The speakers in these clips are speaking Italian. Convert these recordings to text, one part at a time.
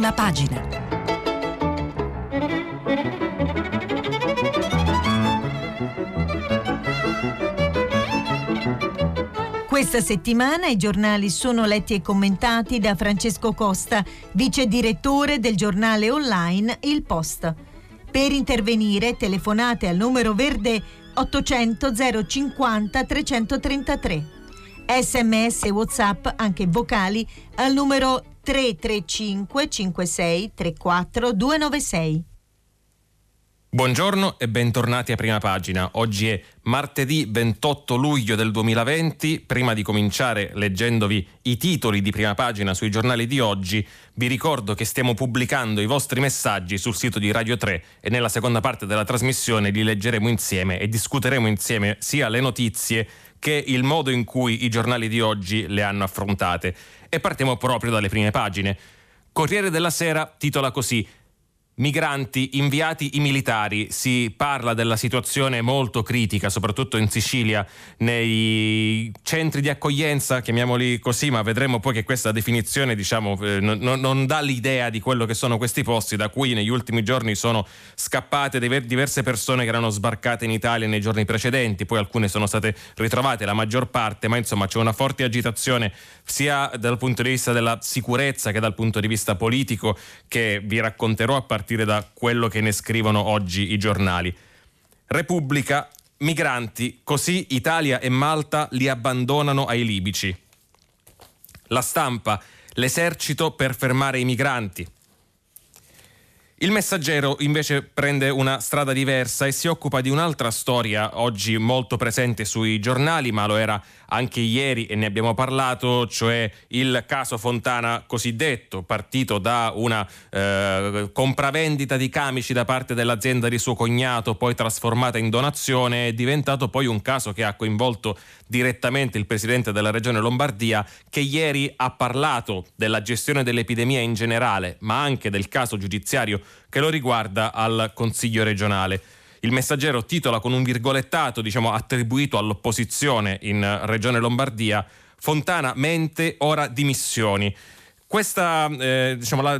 prima pagina. Questa settimana i giornali sono letti e commentati da Francesco Costa, vice direttore del giornale online Il Post. Per intervenire telefonate al numero verde 800 050 333. Sms e WhatsApp anche vocali al numero 335 56 34 296. Buongiorno e bentornati a prima pagina. Oggi è martedì 28 luglio del 2020. Prima di cominciare leggendovi i titoli di prima pagina sui giornali di oggi, vi ricordo che stiamo pubblicando i vostri messaggi sul sito di Radio 3 e nella seconda parte della trasmissione li leggeremo insieme e discuteremo insieme sia le notizie che il modo in cui i giornali di oggi le hanno affrontate. E partiamo proprio dalle prime pagine. Corriere della Sera titola così Migranti, inviati i militari, si parla della situazione molto critica, soprattutto in Sicilia, nei centri di accoglienza, chiamiamoli così, ma vedremo poi che questa definizione diciamo, eh, non, non, dà l'idea di quello che sono questi posti, da cui negli ultimi giorni sono scappate diverse persone che erano sbarcate in Italia nei giorni precedenti, poi alcune sono state ritrovate, la maggior parte, ma insomma c'è una forte agitazione sia dal punto di vista della sicurezza che dal punto di vista politico che vi racconterò a partire partire da quello che ne scrivono oggi i giornali. Repubblica, migranti, così Italia e Malta li abbandonano ai libici. La stampa, l'esercito per fermare i migranti. Il messaggero invece prende una strada diversa e si occupa di un'altra storia oggi molto presente sui giornali, ma lo era anche ieri e ne abbiamo parlato, cioè il caso Fontana cosiddetto, partito da una eh, compravendita di camici da parte dell'azienda di suo cognato, poi trasformata in donazione, è diventato poi un caso che ha coinvolto direttamente il presidente della regione Lombardia, che ieri ha parlato della gestione dell'epidemia in generale, ma anche del caso giudiziario che lo riguarda al Consiglio regionale. Il messaggero titola con un virgolettato, diciamo, attribuito all'opposizione in Regione Lombardia, Fontana mente, ora dimissioni. Questa, eh, diciamo, la,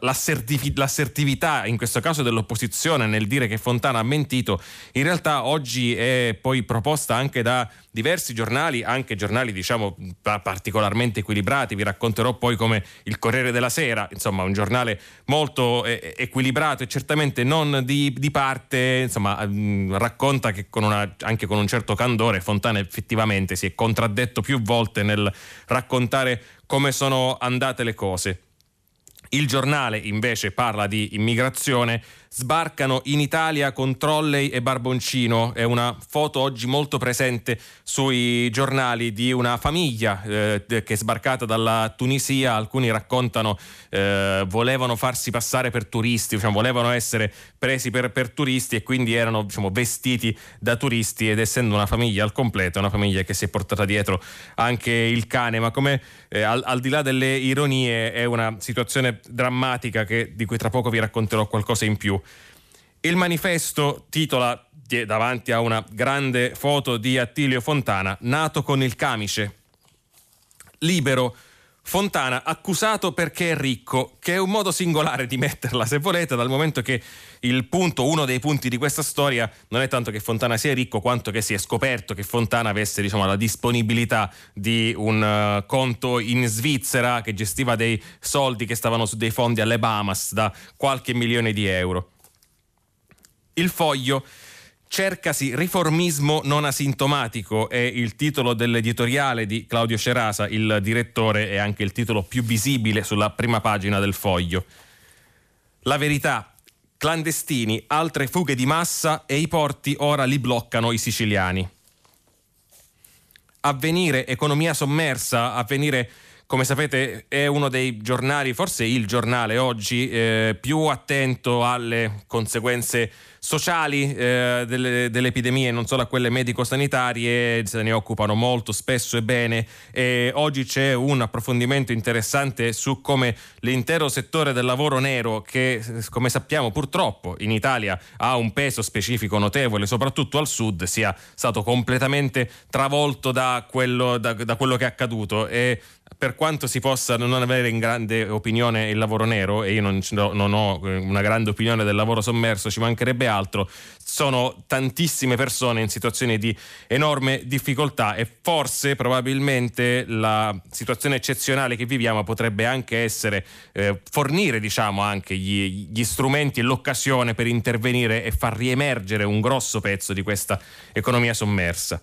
l'assertività in questo caso dell'opposizione nel dire che Fontana ha mentito, in realtà oggi è poi proposta anche da diversi giornali, anche giornali diciamo particolarmente equilibrati, vi racconterò poi come il Corriere della Sera, insomma un giornale molto eh, equilibrato e certamente non di, di parte, insomma mh, mm, racconta che con una, anche con un certo candore Fontana effettivamente si è contraddetto più volte nel raccontare come sono andate le cose. Il giornale invece parla di immigrazione sbarcano in Italia con trolley e barboncino. È una foto oggi molto presente sui giornali di una famiglia eh, che è sbarcata dalla Tunisia. Alcuni raccontano eh, volevano farsi passare per turisti, diciamo, volevano essere presi per, per turisti e quindi erano diciamo, vestiti da turisti ed essendo una famiglia al completo, una famiglia che si è portata dietro anche il cane, ma come eh, al, al, di là delle ironie è una situazione drammatica che, di cui tra poco vi racconterò qualcosa in più. Il manifesto titola davanti a una grande foto di Attilio Fontana, nato con il camice. Libero. Fontana accusato perché è ricco, che è un modo singolare di metterla, se volete, dal momento che il punto, uno dei punti di questa storia non è tanto che Fontana sia ricco, quanto che si è scoperto che Fontana avesse diciamo, la disponibilità di un uh, conto in Svizzera che gestiva dei soldi che stavano su dei fondi alle Bahamas da qualche milione di euro. Il foglio Cercasi riformismo non asintomatico è il titolo dell'editoriale di Claudio Cerasa, il direttore e anche il titolo più visibile sulla prima pagina del foglio. La verità, clandestini, altre fughe di massa e i porti ora li bloccano i siciliani. Avvenire, economia sommersa, avvenire come sapete è uno dei giornali, forse il giornale oggi eh, più attento alle conseguenze sociali eh, delle, delle, epidemie, non solo a quelle medico-sanitarie, se ne occupano molto spesso e bene. E oggi c'è un approfondimento interessante su come l'intero settore del lavoro nero, che come sappiamo purtroppo in Italia ha un peso specifico notevole, soprattutto al sud, sia stato completamente travolto da quello, da, da quello che è accaduto. E per quanto si possa non avere in grande opinione il lavoro nero, e io non, non, ho eh, una grande opinione del lavoro sommerso, ci mancherebbe altro, sono tantissime persone in situazioni di enorme difficoltà e forse probabilmente la situazione eccezionale che viviamo potrebbe anche essere eh, fornire diciamo anche gli, gli strumenti e l'occasione per intervenire e far riemergere un grosso pezzo di questa economia sommersa.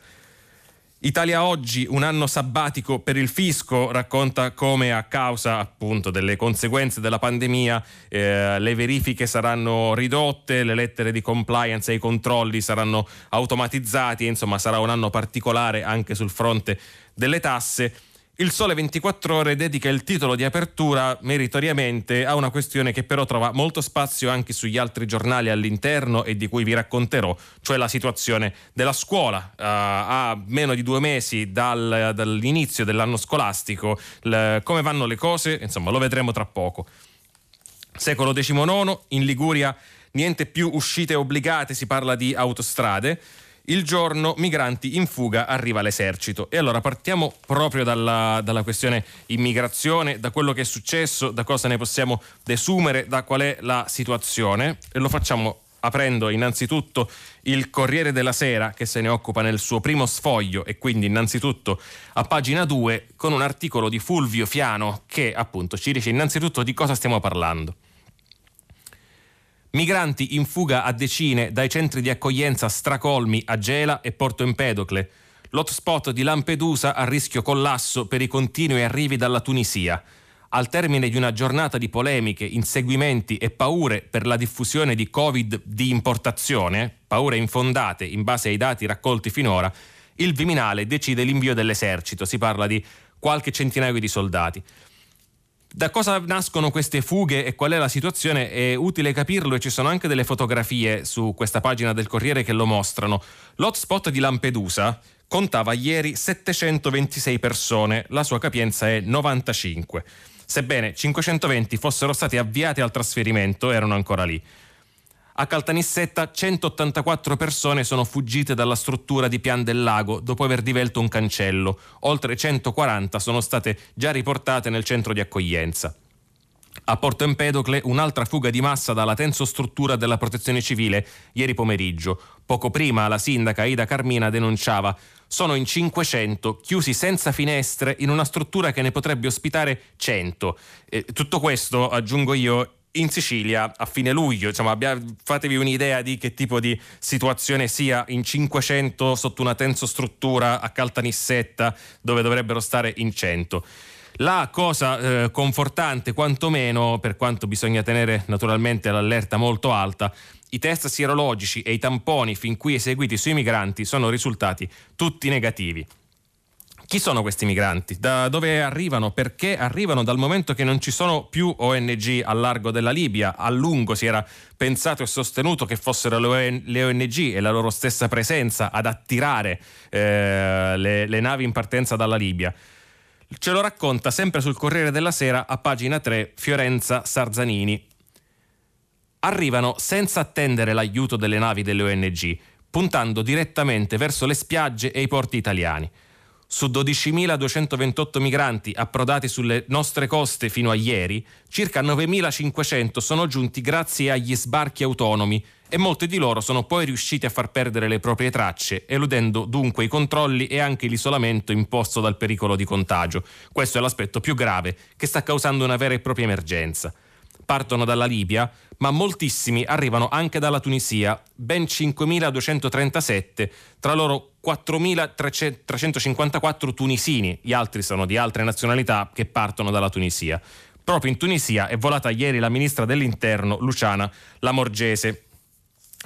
Italia Oggi, un anno sabbatico per il fisco, racconta come a causa appunto delle conseguenze della pandemia eh, le verifiche saranno ridotte, le lettere di compliance e i controlli saranno automatizzati, insomma sarà un anno particolare anche sul fronte delle tasse. Il Sole 24 Ore dedica il titolo di apertura meritoriamente a una questione che però trova molto spazio anche sugli altri giornali all'interno e di cui vi racconterò, cioè la situazione della scuola. Uh, a meno di due mesi dal, dall'inizio dell'anno scolastico, le, come vanno le cose, insomma lo vedremo tra poco. Secolo XIX, in Liguria niente più uscite obbligate, si parla di autostrade il giorno migranti in fuga arriva l'esercito. E allora partiamo proprio dalla, dalla, questione immigrazione, da quello che è successo, da cosa ne possiamo desumere, da qual è la situazione e lo facciamo aprendo innanzitutto il Corriere della Sera che se ne occupa nel suo primo sfoglio e quindi innanzitutto a pagina 2 con un articolo di Fulvio Fiano che appunto ci dice innanzitutto di cosa stiamo parlando. Migranti in fuga a decine dai centri di accoglienza stracolmi a Gela e Porto Empedocle. L'hotspot di Lampedusa a rischio collasso per i continui arrivi dalla Tunisia. Al termine di una giornata di polemiche, inseguimenti e paure per la diffusione di Covid di importazione, paure infondate in base ai dati raccolti finora, il Viminale decide l'invio dell'esercito. Si parla di qualche centinaio di soldati. Da cosa nascono queste fughe e qual è la situazione è utile capirlo e ci sono anche delle fotografie su questa pagina del Corriere che lo mostrano. L'hotspot di Lampedusa contava ieri 726 persone, la sua capienza è 95. Sebbene 520 fossero stati avviati al trasferimento, erano ancora lì. A Caltanissetta 184 persone sono fuggite dalla struttura di Pian del Lago dopo aver divelto un cancello. Oltre 140 sono state già riportate nel centro di accoglienza. A Porto Empedocle un'altra fuga di massa dalla tensostruttura della protezione civile ieri pomeriggio. Poco prima la sindaca Ida Carmina denunciava sono in 500 chiusi senza finestre in una struttura che ne potrebbe ospitare 100. E tutto questo, aggiungo io, in Sicilia a fine luglio. Insomma, fatevi un'idea di che tipo di situazione sia in 500 sotto una tensostruttura a Caltanissetta dove dovrebbero stare in 100. La cosa eh, confortante, quantomeno, per quanto bisogna tenere naturalmente l'allerta molto alta, i test sierologici e i tamponi fin qui eseguiti sui migranti sono risultati tutti negativi. Chi sono questi migranti? Da dove arrivano? Perché arrivano? Dal momento che non ci sono più ONG al largo della Libia, a lungo si era pensato e sostenuto che fossero le ONG e la loro stessa presenza ad attirare eh, le, le navi in partenza dalla Libia. Ce lo racconta sempre sul Corriere della Sera a pagina 3 Fiorenza Sarzanini. Arrivano senza attendere l'aiuto delle navi delle ONG, puntando direttamente verso le spiagge e i porti italiani. Su 12.228 migranti approdati sulle nostre coste fino a ieri, circa 9.500 sono giunti grazie agli sbarchi autonomi e molti di loro sono poi riusciti a far perdere le proprie tracce, eludendo dunque i controlli e anche l'isolamento imposto dal pericolo di contagio. Questo è l'aspetto più grave che sta causando una vera e propria emergenza partono dalla Libia, ma moltissimi arrivano anche dalla Tunisia, ben 5.237, tra loro 4.354 tunisini, gli altri sono di altre nazionalità che partono dalla Tunisia. Proprio in Tunisia è volata ieri la ministra dell'Interno Luciana Lamorgese.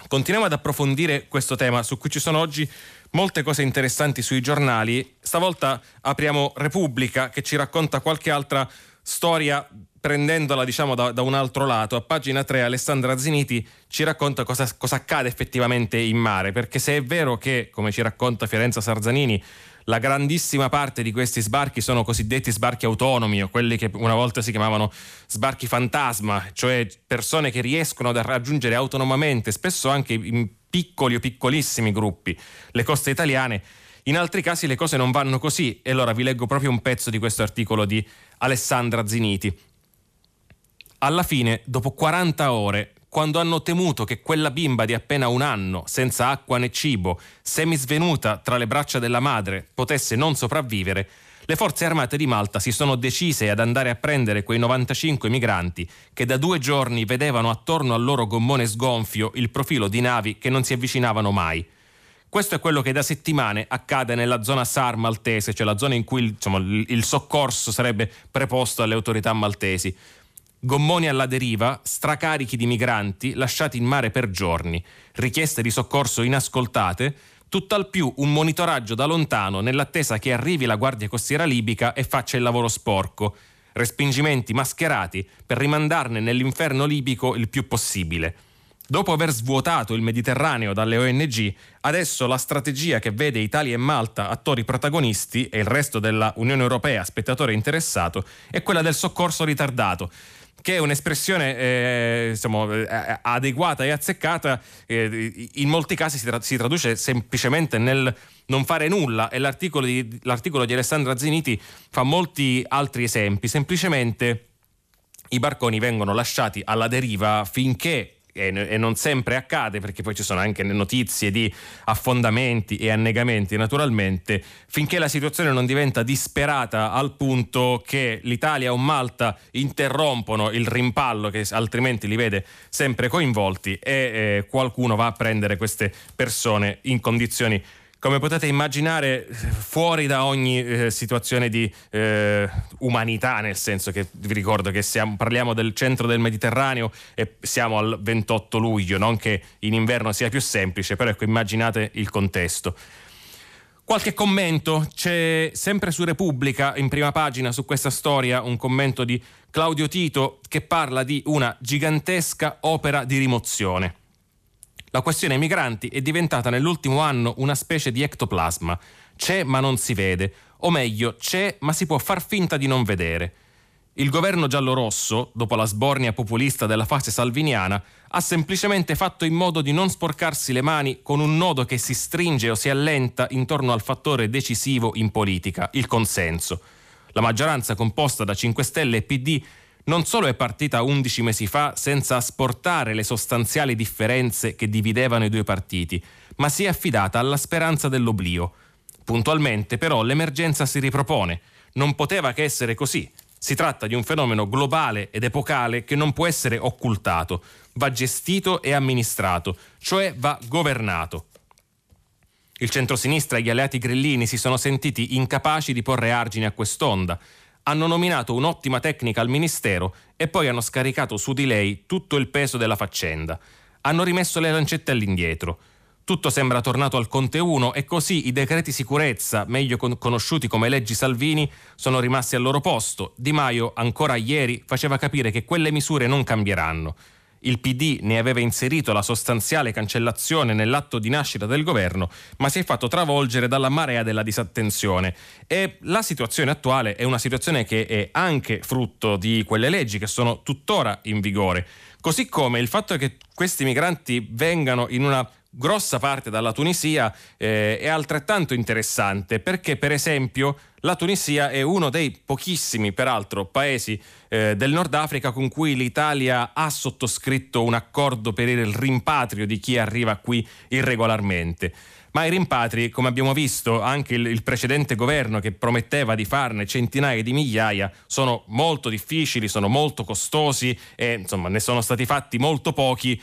Continuiamo ad approfondire questo tema su cui ci sono oggi molte cose interessanti sui giornali. Stavolta apriamo Repubblica che ci racconta qualche altra storia prendendola diciamo da, da, un altro lato, a pagina 3 Alessandra Ziniti ci racconta cosa, cosa, accade effettivamente in mare, perché se è vero che, come ci racconta Fiorenza Sarzanini, la grandissima parte di questi sbarchi sono cosiddetti sbarchi autonomi o quelli che una volta si chiamavano sbarchi fantasma, cioè persone che riescono a raggiungere autonomamente, spesso anche in piccoli o piccolissimi gruppi, le coste italiane, In altri casi le cose non vanno così e allora vi leggo proprio un pezzo di questo articolo di Alessandra Ziniti. Alla fine, dopo 40 ore, quando hanno temuto che quella bimba di appena un anno, senza acqua né cibo, semisvenuta tra le braccia della madre, potesse non sopravvivere, le forze armate di Malta si sono decise ad andare a prendere quei 95 migranti che da due giorni vedevano attorno al loro gommone sgonfio il profilo di navi che non si avvicinavano mai. Questo è quello che da settimane accade nella zona SAR maltese, cioè la zona in cui insomma, il soccorso sarebbe preposto alle autorità maltesi gommoni alla deriva, stracarichi di migranti lasciati in mare per giorni, richieste di soccorso inascoltate, tutt'al più un monitoraggio da lontano nell'attesa che arrivi la Guardia Costiera libica e faccia il lavoro sporco, respingimenti mascherati per rimandarne nell'inferno libico il più possibile. Dopo aver svuotato il Mediterraneo dalle ONG, adesso la strategia che vede Italia e Malta attori protagonisti e il resto della Unione Europea spettatore interessato è quella del soccorso ritardato che è un'espressione eh, insomma, eh, adeguata e azzeccata, eh, in molti casi si, tra- si, traduce semplicemente nel non fare nulla e l'articolo di, l'articolo di Alessandra Ziniti fa molti altri esempi, semplicemente i barconi vengono lasciati alla deriva finché e, non sempre accade perché poi ci sono anche notizie di affondamenti e annegamenti naturalmente, finché la situazione non diventa disperata al punto che l'Italia o Malta interrompono il rimpallo che altrimenti li vede sempre coinvolti e eh, qualcuno va a prendere queste persone in condizioni come potete immaginare, fuori da ogni eh, situazione di eh, umanità, nel senso che vi ricordo che siamo, parliamo del centro del Mediterraneo e siamo al 28 luglio, non che in inverno sia più semplice, però ecco immaginate il contesto. Qualche commento, c'è sempre su Repubblica in prima pagina su questa storia un commento di Claudio Tito che parla di una gigantesca opera di rimozione. La questione migranti è diventata nell'ultimo anno una specie di ectoplasma. C'è ma non si vede, o meglio, c'è ma si può far finta di non vedere. Il governo giallorosso, dopo la sbornia populista della fase salviniana, ha semplicemente fatto in modo di non sporcarsi le mani con un nodo che si stringe o si allenta intorno al fattore decisivo in politica, il consenso. La maggioranza composta da 5 Stelle e PD non solo è partita 11 mesi fa senza asportare le sostanziali differenze che dividevano i due partiti, ma si è affidata alla speranza dell'oblio. Puntualmente però l'emergenza si ripropone. Non poteva che essere così. Si tratta di un fenomeno globale ed epocale che non può essere occultato, va gestito e amministrato, cioè va governato. Il centrosinistra e gli alleati grillini si sono sentiti incapaci di porre argine a quest'onda hanno nominato un'ottima tecnica al Ministero e poi hanno scaricato su di lei tutto il peso della faccenda. Hanno rimesso le lancette all'indietro. Tutto sembra tornato al Conte 1 e così i decreti sicurezza, meglio con- conosciuti come leggi Salvini, sono rimasti al loro posto. Di Maio, ancora ieri, faceva capire che quelle misure non cambieranno il PD ne aveva inserito la sostanziale cancellazione nell'atto di nascita del governo, ma si è fatto travolgere dalla marea della disattenzione. E la situazione attuale è una situazione che è anche frutto di quelle leggi che sono tuttora in vigore. Così come il fatto che questi migranti vengano in una grossa parte dalla Tunisia eh, è altrettanto interessante perché per esempio la Tunisia è uno dei pochissimi peraltro paesi eh, del Nord Africa con cui l'Italia ha sottoscritto un accordo per il rimpatrio di chi arriva qui irregolarmente. Ma i rimpatri, come abbiamo visto, anche il, il, precedente governo che prometteva di farne centinaia di migliaia, sono molto difficili, sono molto costosi e insomma ne sono stati fatti molto pochi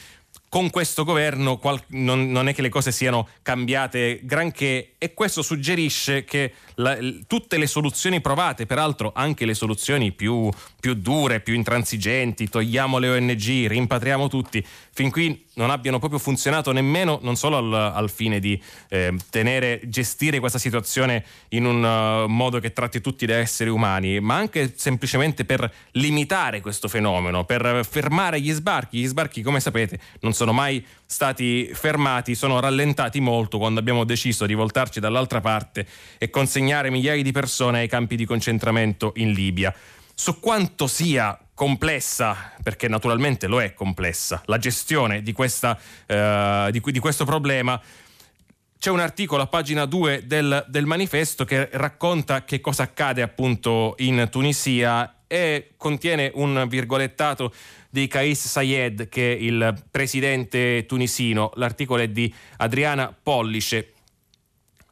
con questo governo qual- non, non, è che le cose siano cambiate granché e questo suggerisce che la, tutte le soluzioni provate, peraltro anche le soluzioni più, più, dure, più intransigenti, togliamo le ONG, rimpatriamo tutti, fin qui non abbiano proprio funzionato nemmeno non solo al, al fine di eh, tenere, gestire questa situazione in un uh, modo che tratti tutti da esseri umani, ma anche semplicemente per limitare questo fenomeno, per fermare gli sbarchi. Gli sbarchi, come sapete, non sono mai stati fermati, sono rallentati molto quando abbiamo deciso di voltarci dall'altra parte e consegnare migliaia di persone ai campi di concentramento in Libia. Su quanto sia complessa, perché naturalmente lo è complessa, la gestione di, questa, eh, di, di questo problema c'è un articolo a pagina 2 del, del manifesto che racconta che cosa accade appunto in Tunisia e contiene un virgolettato di Kais Sayed, che è il presidente tunisino. L'articolo è di Adriana Pollice.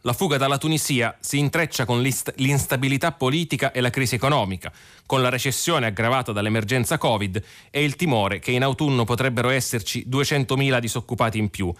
La fuga dalla Tunisia si intreccia con l'instabilità politica e la crisi economica, con la recessione aggravata dall'emergenza Covid e il timore che in autunno potrebbero esserci 200.000 disoccupati in più.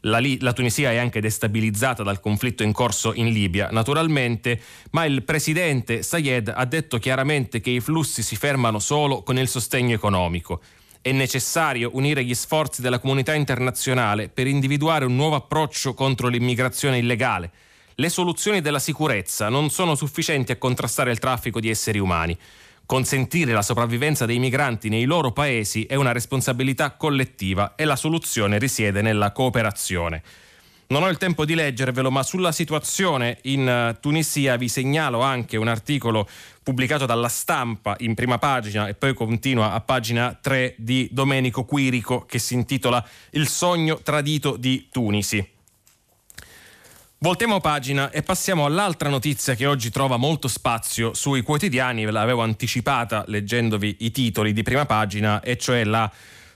La, la, Tunisia è anche destabilizzata dal conflitto in corso in Libia, naturalmente, ma il presidente Sayed ha detto chiaramente che i flussi si fermano solo con il sostegno economico. È necessario unire gli sforzi della comunità internazionale per individuare un nuovo approccio contro l'immigrazione illegale. Le soluzioni della sicurezza non sono sufficienti a contrastare il traffico di esseri umani. Consentire la sopravvivenza dei migranti nei loro paesi è una responsabilità collettiva e la soluzione risiede nella cooperazione. Non ho il tempo di leggervelo, ma sulla situazione in eh, Tunisia vi segnalo anche un articolo pubblicato dalla stampa in prima pagina e poi continua a pagina 3 di Domenico Quirico che si intitola Il sogno tradito di Tunisi. Voltiamo pagina e passiamo all'altra notizia che oggi trova molto spazio sui quotidiani, ve l'avevo anticipata leggendovi i titoli di prima pagina, e cioè la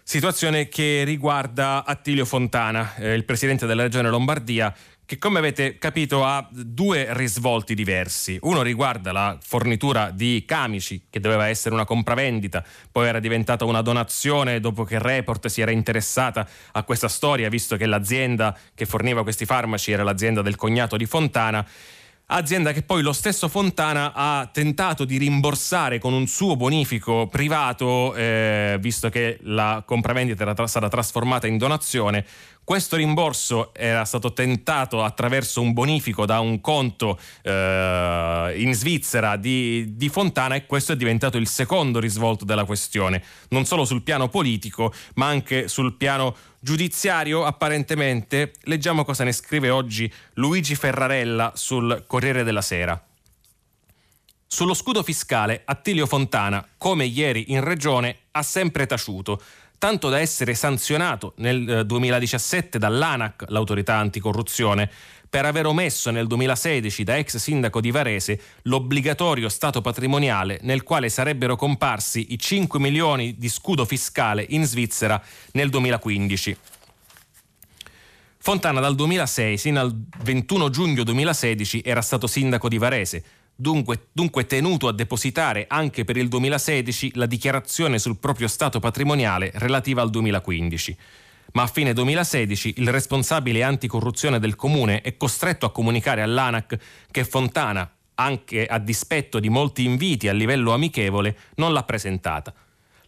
situazione che riguarda Attilio Fontana, eh, il presidente della regione Lombardia, che come avete capito ha due risvolti diversi. Uno riguarda la fornitura di camici, che doveva essere una compravendita, poi era diventata una donazione dopo che Report si era interessata a questa storia, visto che l'azienda che forniva questi farmaci era l'azienda del cognato di Fontana azienda che poi lo stesso Fontana ha tentato di rimborsare con un suo bonifico privato, eh, visto che la compravendita era tra- stata trasformata in donazione. Questo rimborso era stato tentato attraverso un bonifico da un conto eh, in Svizzera di, di, Fontana e questo è diventato il secondo risvolto della questione, non solo sul piano politico ma anche sul piano giudiziario apparentemente. Leggiamo cosa ne scrive oggi Luigi Ferrarella sul Corriere della Sera. Sullo scudo fiscale Attilio Fontana, come ieri in regione, ha sempre taciuto tanto da essere sanzionato nel 2017 eh, dall'ANAC, l'autorità anticorruzione, per aver omesso nel 2016 da ex sindaco di Varese l'obbligatorio stato patrimoniale nel quale sarebbero comparsi i 5 milioni di scudo fiscale in Svizzera nel 2015. Fontana dal 2006 sino al 21 giugno 2016 era stato sindaco di Varese, dunque, dunque tenuto a depositare anche per il 2016 la dichiarazione sul proprio stato patrimoniale relativa al 2015 ma a fine 2016 il responsabile anticorruzione del comune è costretto a comunicare all'ANAC che Fontana, anche a dispetto di molti inviti a livello amichevole, non l'ha presentata.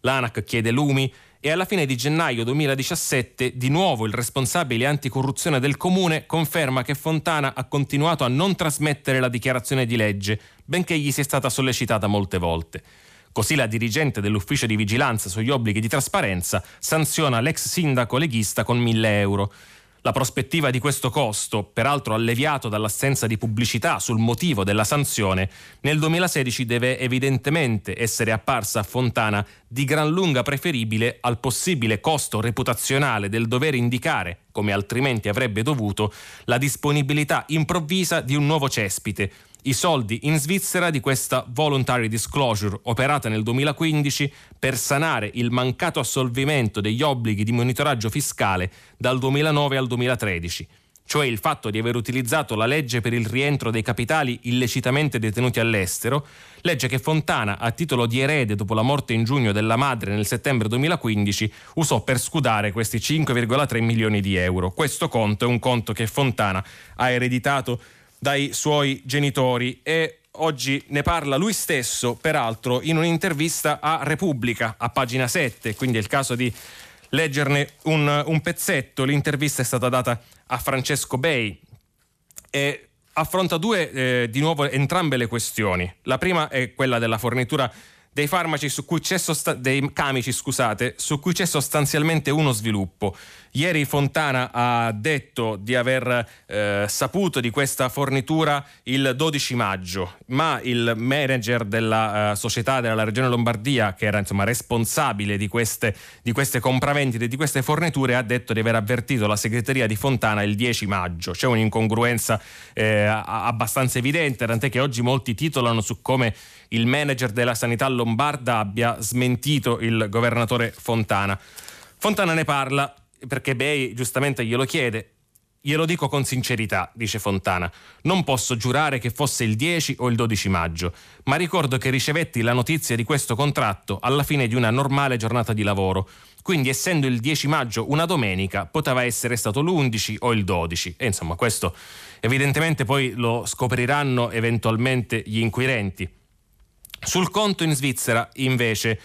L'ANAC chiede lumi e alla fine di gennaio 2017 di nuovo il responsabile anticorruzione del comune conferma che Fontana ha continuato a non trasmettere la dichiarazione di legge, benché gli sia stata sollecitata molte volte. Così la dirigente dell'ufficio di vigilanza sugli obblighi di trasparenza sanziona l'ex sindaco leghista con 1000 euro. La prospettiva di questo costo, peraltro alleviato dall'assenza di pubblicità sul motivo della sanzione, nel 2016 deve evidentemente essere apparsa a Fontana di gran lunga preferibile al possibile costo reputazionale del dover indicare, come altrimenti avrebbe dovuto, la disponibilità improvvisa di un nuovo cespite, i soldi in Svizzera di questa voluntary disclosure operata nel 2015 per sanare il mancato assolvimento degli obblighi di monitoraggio fiscale dal 2009 al 2013 cioè il fatto di aver utilizzato la legge per il rientro dei capitali illecitamente detenuti all'estero, legge che Fontana, a titolo di erede dopo la morte in giugno della madre nel settembre 2015, usò per scudare questi 5,3 milioni di euro. Questo conto è un conto che Fontana ha ereditato dai suoi genitori e oggi ne parla lui stesso, peraltro, in un'intervista a Repubblica, a pagina 7, quindi è il caso di leggerne un, un pezzetto. L'intervista è stata data a Francesco Bei e affronta due, eh, di nuovo, entrambe le questioni. La prima è quella della fornitura dei farmaci su cui c'è sosta- dei camici, scusate, su cui c'è sostanzialmente uno sviluppo. Ieri Fontana ha detto di aver eh, saputo di questa fornitura il 12 maggio, ma il manager della uh, società della Regione Lombardia, che era insomma, responsabile di queste, di queste compravendite, di queste forniture, ha detto di aver avvertito la segreteria di Fontana il 10 maggio. C'è un'incongruenza eh, abbastanza evidente, tant'è che oggi molti titolano su come il manager della sanità lombarda abbia smentito il governatore Fontana. Fontana ne parla perché Bei giustamente glielo chiede. Glielo dico con sincerità, dice Fontana. Non posso giurare che fosse il 10 o il 12 maggio, ma ricordo che ricevetti la notizia di questo contratto alla fine di una normale giornata di lavoro. Quindi, essendo il 10 maggio una domenica, poteva essere stato l'11 o il 12. E insomma, questo evidentemente poi lo scopriranno eventualmente gli inquirenti. Sul conto in Svizzera, invece,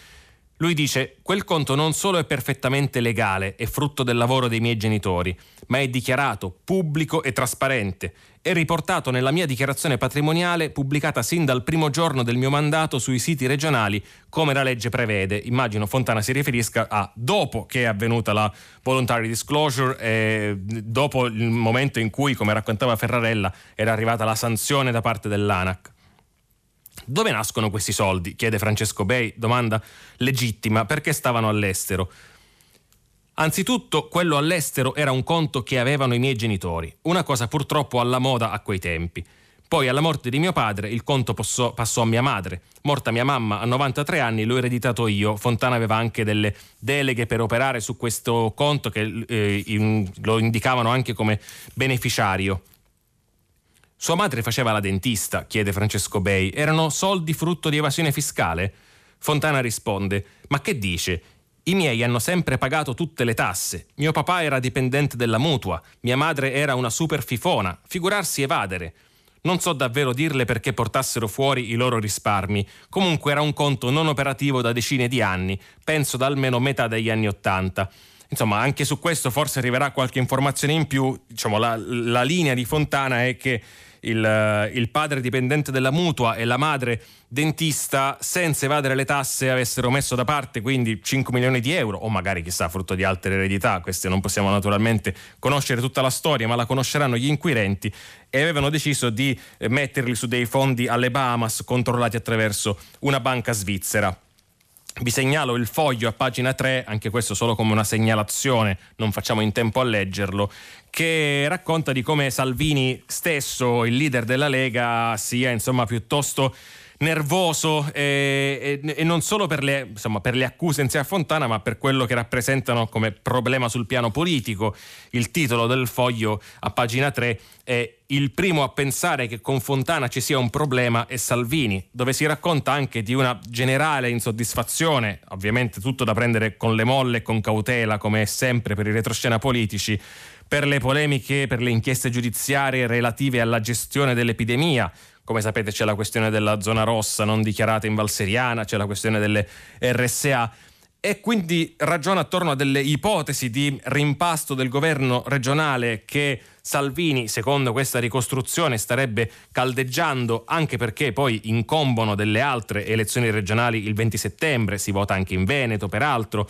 lui dice: Quel conto non solo è perfettamente legale, è frutto del lavoro dei miei genitori, ma è dichiarato pubblico e trasparente. È riportato nella mia dichiarazione patrimoniale pubblicata sin dal primo giorno del mio mandato sui siti regionali, come la legge prevede. Immagino Fontana si riferisca a dopo che è avvenuta la voluntary disclosure, e dopo il momento in cui, come raccontava Ferrarella, era arrivata la sanzione da parte dell'ANAC. Dove nascono questi soldi? chiede Francesco Bei, domanda legittima, perché stavano all'estero? Anzitutto, quello all'estero era un conto che avevano i miei genitori, una cosa purtroppo alla moda a quei tempi. Poi alla morte di mio padre il conto passò, passò, a mia madre. Morta mia mamma a 93 anni l'ho ereditato io. Fontana aveva anche delle deleghe per operare su questo conto che eh, in, lo indicavano anche come beneficiario. Sua madre faceva la dentista, chiede Francesco Bei. Erano soldi frutto di evasione fiscale? Fontana risponde: Ma che dice? I miei hanno sempre pagato tutte le tasse. Mio papà era dipendente della mutua, mia madre era una super fifona. Figurarsi evadere. Non so davvero dirle perché portassero fuori i loro risparmi. Comunque era un conto non operativo da decine di anni, penso da almeno metà degli anni Ottanta. Insomma, anche su questo forse arriverà qualche informazione in più. Diciamo, la, la linea di Fontana è che il, eh, il padre dipendente della mutua e la madre dentista senza evadere le tasse avessero messo da parte quindi 5 milioni di euro o magari chissà frutto di altre eredità, queste non possiamo naturalmente conoscere tutta la storia ma la conosceranno gli inquirenti e avevano deciso di metterli su dei fondi alle Bahamas controllati attraverso una banca svizzera. Vi segnalo il foglio a pagina 3, anche questo solo come una segnalazione, non facciamo in tempo a leggerlo, che racconta di come Salvini stesso, il leader della Lega, sia insomma piuttosto nervoso e, e, e non solo per le, insomma, per le, accuse in sé a Fontana, ma per quello che rappresentano come problema sul piano politico. Il titolo del foglio a pagina 3 è Il primo a pensare che con Fontana ci sia un problema è Salvini, dove si racconta anche di una generale insoddisfazione, ovviamente tutto da prendere con le molle e con cautela, come è sempre per i retroscena politici, per le polemiche, per le inchieste giudiziarie relative alla gestione dell'epidemia come sapete c'è la questione della zona rossa non dichiarata in Valseriana, c'è la questione delle RSA e quindi ragiona attorno a delle ipotesi di rimpasto del governo regionale che Salvini, secondo questa ricostruzione, starebbe caldeggiando anche perché poi incombono delle altre elezioni regionali il 20 settembre, si vota anche in Veneto peraltro.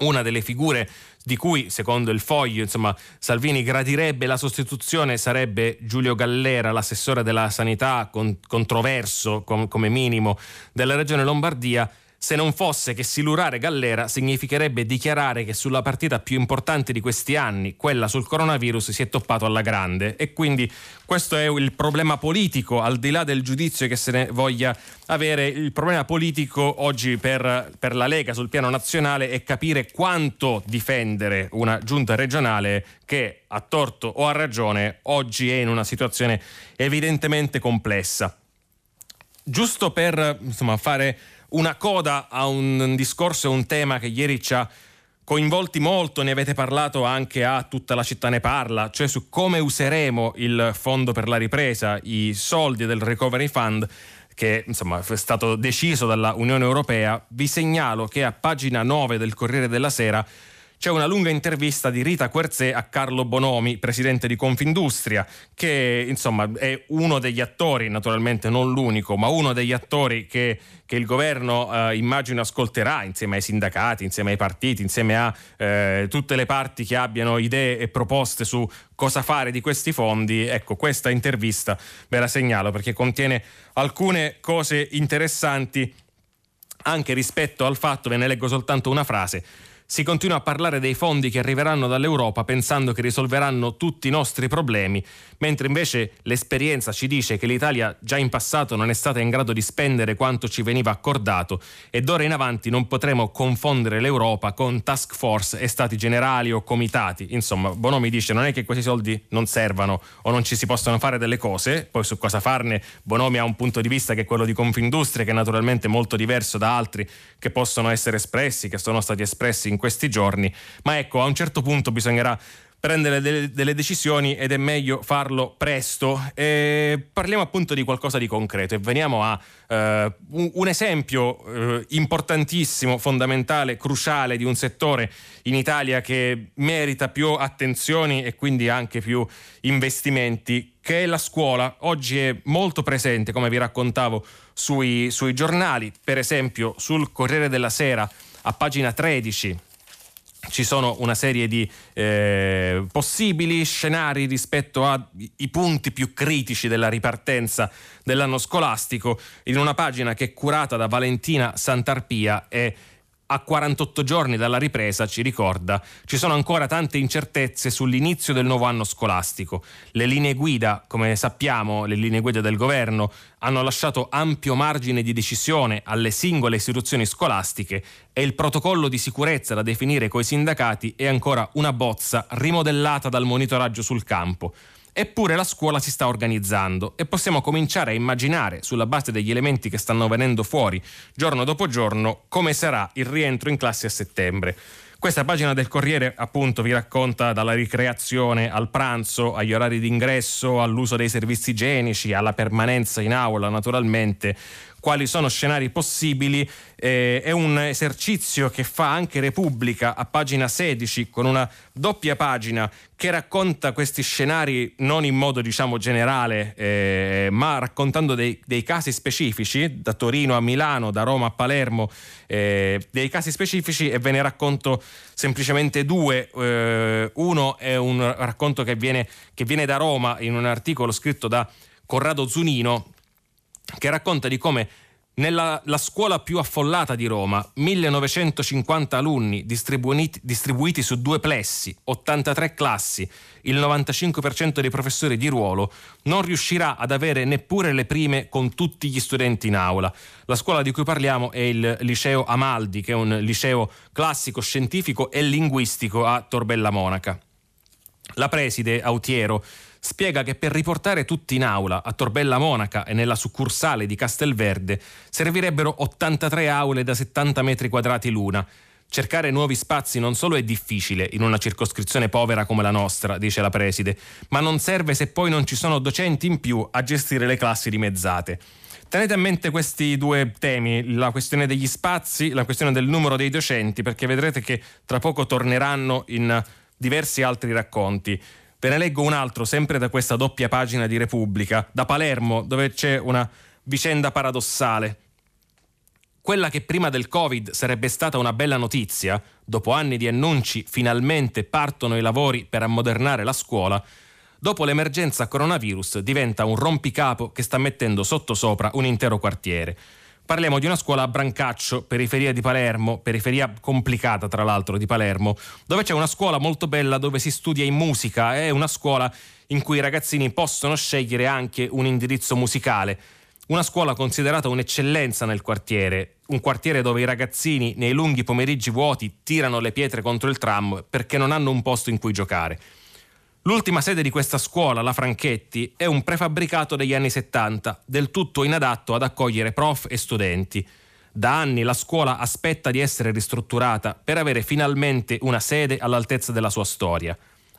Una delle figure di cui, secondo il foglio, insomma, Salvini gradirebbe la sostituzione sarebbe Giulio Gallera, l'assessore della sanità, con, controverso com, come minimo della regione Lombardia se non fosse che silurare Gallera significherebbe dichiarare che sulla partita più importante di questi anni, quella sul coronavirus, si è toppato alla grande. E quindi questo è il problema politico, al di là del giudizio che se ne voglia avere, il problema politico oggi per, per la Lega sul piano nazionale è capire quanto difendere una giunta regionale che, a torto o a ragione, oggi è in una situazione evidentemente complessa. Giusto per insomma, fare una coda a un discorso e un tema che ieri ci ha coinvolti molto, ne avete parlato anche a tutta la città ne parla, cioè su come useremo il fondo per la ripresa, i soldi del Recovery Fund che insomma è stato deciso dalla Unione Europea, vi segnalo che a pagina 9 del Corriere della Sera c'è una lunga intervista di Rita Querzè a Carlo Bonomi, presidente di Confindustria, che insomma è uno degli attori, naturalmente non l'unico, ma uno degli attori che, che il governo eh, immagino ascolterà insieme ai sindacati, insieme ai partiti, insieme a eh, tutte le parti che abbiano idee e proposte su cosa fare di questi fondi. Ecco, questa intervista ve la segnalo perché contiene alcune cose interessanti anche rispetto al fatto, ve ne leggo soltanto una frase, si continua a parlare dei fondi che arriveranno dall'Europa pensando che risolveranno tutti i nostri problemi, mentre invece l'esperienza ci dice che l'Italia già in passato non è stata in grado di spendere quanto ci veniva accordato e d'ora in avanti non potremo confondere l'Europa con task force e stati generali o comitati. Insomma, Bonomi dice non è che questi soldi non servano o non ci si possono fare delle cose, poi su cosa farne Bonomi ha un punto di vista che è quello di Confindustria che è naturalmente molto diverso da altri che possono essere espressi, che sono stati espressi in in questi giorni, ma ecco, a un certo punto bisognerà prendere delle, delle, decisioni ed è meglio farlo presto. E parliamo appunto di qualcosa di concreto e veniamo a eh, un, esempio eh, importantissimo, fondamentale, cruciale di un settore in Italia che merita più attenzioni e quindi anche più investimenti, che è la scuola. Oggi è molto presente, come vi raccontavo, sui, sui giornali, per esempio sul Corriere della Sera a pagina 13 ci sono una serie di eh, possibili scenari rispetto ai punti più critici della ripartenza dell'anno scolastico. In una pagina che è curata da Valentina Santarpia e a 48 giorni dalla ripresa, ci ricorda, ci sono ancora tante incertezze sull'inizio del nuovo anno scolastico. Le linee guida, come sappiamo, le linee guida del governo, hanno lasciato ampio margine di decisione alle singole istituzioni scolastiche e il protocollo di sicurezza da definire coi sindacati è ancora una bozza rimodellata dal monitoraggio sul campo. Eppure la scuola si sta organizzando e possiamo cominciare a immaginare, sulla base degli elementi che stanno venendo fuori giorno dopo giorno, come sarà il rientro in classe a settembre. Questa pagina del Corriere appunto vi racconta dalla ricreazione al pranzo, agli orari d'ingresso, all'uso dei servizi igienici, alla permanenza in aula naturalmente, quali sono scenari possibili. Eh, è un esercizio che fa anche Repubblica a pagina 16 con una doppia pagina che racconta questi scenari non in modo diciamo generale, eh, ma raccontando dei, dei, casi specifici, da Torino a Milano, da Roma a Palermo, eh, dei casi specifici e ve ne racconto semplicemente due. Eh, uno è un racconto che viene, che viene da Roma in un articolo scritto da Corrado Zunino che racconta di come nella scuola più affollata di Roma, 1950 alunni distribuiti, distribuiti, su due plessi, 83 classi, il 95% dei professori di ruolo, non riuscirà ad avere neppure le prime con tutti gli studenti in aula. La scuola di cui parliamo è il liceo Amaldi, che è un liceo classico, scientifico e linguistico a Torbella Monaca. La preside Autiero spiega che per riportare tutti in aula a Torbella Monaca e nella succursale di Castelverde servirebbero 83 aule da 70 metri quadrati l'una. Cercare nuovi spazi non solo è difficile in una circoscrizione povera come la nostra, dice la preside, ma non serve se poi non ci sono docenti in più a gestire le classi dimezzate. Tenete a mente questi due temi, la questione degli spazi, la questione del numero dei docenti, perché vedrete che tra poco torneranno in diversi altri racconti. Ve ne leggo un altro, sempre da questa doppia pagina di Repubblica, da Palermo, dove c'è una vicenda paradossale. Quella che prima del Covid sarebbe stata una bella notizia, dopo anni di annunci finalmente partono i lavori per ammodernare la scuola, dopo l'emergenza coronavirus diventa un rompicapo che sta mettendo sottosopra un intero quartiere. Parliamo di una scuola a Brancaccio, periferia di Palermo, periferia complicata tra l'altro di Palermo, dove c'è una scuola molto bella dove si studia in musica, è una scuola in cui i ragazzini possono scegliere anche un indirizzo musicale. Una scuola considerata un'eccellenza nel quartiere, un quartiere dove i ragazzini nei lunghi pomeriggi vuoti tirano le pietre contro il tram perché non hanno un posto in cui giocare. L'ultima sede di questa scuola, la Franchetti, è un prefabbricato degli anni 70, del tutto inadatto ad accogliere prof e studenti. Da anni la scuola aspetta di essere ristrutturata per avere finalmente una sede all'altezza della sua storia.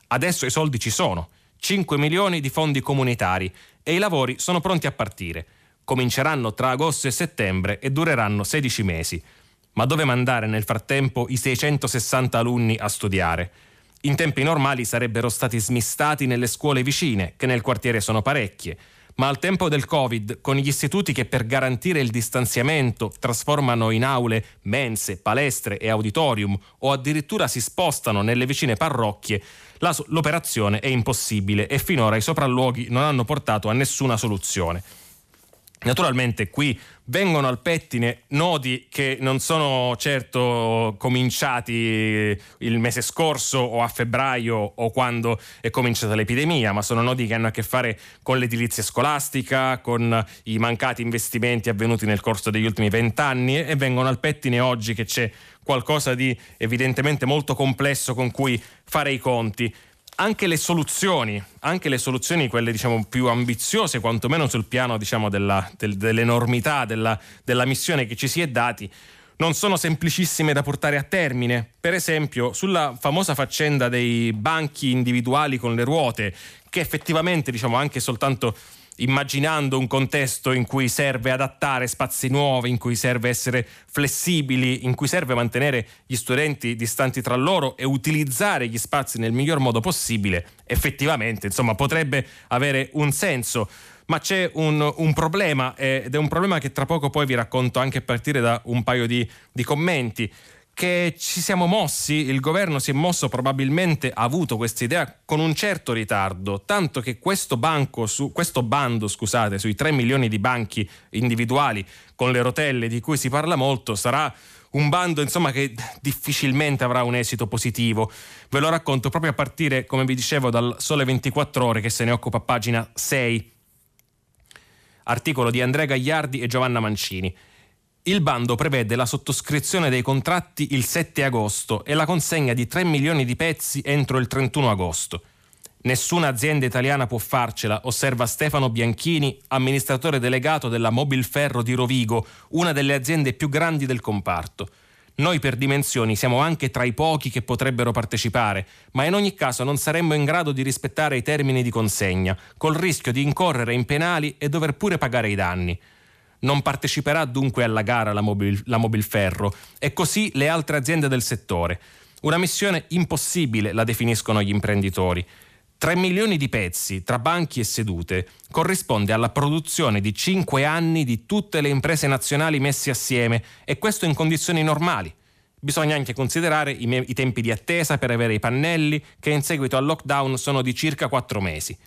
Adesso i soldi ci sono, 5 milioni di fondi comunitari e i lavori sono pronti a partire. Cominceranno tra agosto e settembre e dureranno 16 mesi. Ma dove mandare nel frattempo i 660 alunni a studiare? In tempi normali sarebbero stati smistati nelle scuole vicine, che nel quartiere sono parecchie ma al tempo del Covid, con gli istituti che per garantire il distanziamento trasformano in aule mense, palestre e auditorium o addirittura si spostano nelle vicine parrocchie, l'operazione è impossibile e finora i sopralluoghi non hanno portato a nessuna soluzione. Naturalmente qui vengono al pettine nodi che non sono certo cominciati il mese scorso o a febbraio o quando è cominciata l'epidemia, ma sono nodi che hanno a che fare con l'edilizia scolastica, con i mancati investimenti avvenuti nel corso degli ultimi vent'anni e vengono al pettine oggi che c'è qualcosa di evidentemente molto complesso con cui fare i conti anche le soluzioni, anche le soluzioni, quelle diciamo più ambiziose, quantomeno sul piano diciamo, della, del, dell'enormità della, della missione che ci si è dati, non sono semplicissime da portare a termine. Per esempio, sulla famosa faccenda dei banchi individuali con le ruote, che effettivamente, diciamo, anche soltanto immaginando un contesto in cui serve adattare spazi nuovi, in cui serve essere flessibili, in cui serve mantenere gli studenti distanti tra loro e utilizzare gli spazi nel miglior modo possibile, effettivamente insomma, potrebbe avere un senso. Ma c'è un, un, problema ed è un problema che tra poco poi vi racconto anche a partire da un paio di, di commenti che ci siamo mossi, il governo si è mosso probabilmente ha avuto questa idea con un certo ritardo, tanto che questo, banco su, questo bando scusate, sui 3 milioni di banchi individuali con le rotelle di cui si parla molto sarà un bando insomma, che difficilmente avrà un esito positivo. Ve lo racconto proprio a partire, come vi dicevo, dal Sole 24 ore che se ne occupa pagina 6. Articolo di Andrea Gagliardi e Giovanna Mancini. Il bando prevede la sottoscrizione dei contratti il 7 agosto e la consegna di 3 milioni di pezzi entro il 31 agosto. Nessuna azienda italiana può farcela, osserva Stefano Bianchini, amministratore delegato della Mobilferro di Rovigo, una delle aziende più grandi del comparto. Noi per dimensioni siamo anche tra i pochi che potrebbero partecipare, ma in ogni caso non saremmo in grado di rispettare i termini di consegna, col rischio di incorrere in penali e dover pure pagare i danni. Non parteciperà dunque alla gara la, Mobil, la Mobilferro e così le altre aziende del settore. Una missione impossibile, la definiscono gli imprenditori. 3 milioni di pezzi tra banchi e sedute corrisponde alla produzione di 5 anni di tutte le imprese nazionali messe assieme e questo in condizioni normali. Bisogna anche considerare i, me- i tempi di attesa per avere i pannelli che in seguito al lockdown sono di circa 4 mesi.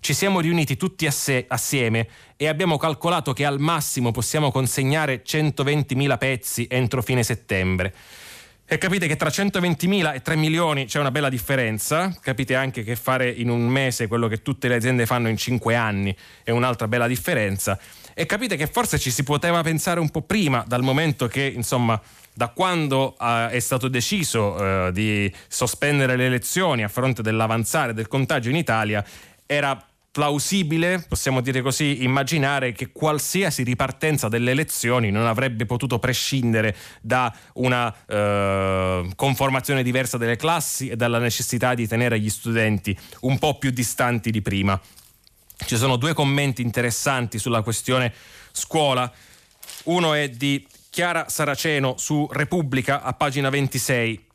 Ci siamo riuniti tutti asse- assieme e abbiamo calcolato che al massimo possiamo consegnare 120.000 pezzi entro fine settembre. E capite che tra 120.000 e 3 milioni c'è una bella differenza, capite anche che fare in un mese quello che tutte le aziende fanno in 5 anni è un'altra bella differenza. E capite che forse ci si poteva pensare un po' prima, dal momento che, insomma, da quando uh, è stato deciso uh, di sospendere le elezioni a fronte dell'avanzare del contagio in Italia, era plausibile, possiamo dire così, immaginare che qualsiasi ripartenza delle elezioni non avrebbe potuto prescindere da una eh, conformazione diversa delle classi e dalla necessità di tenere gli studenti un po' più distanti di prima. Ci sono due commenti interessanti sulla questione scuola. Uno è di Chiara Saraceno su Repubblica a pagina 26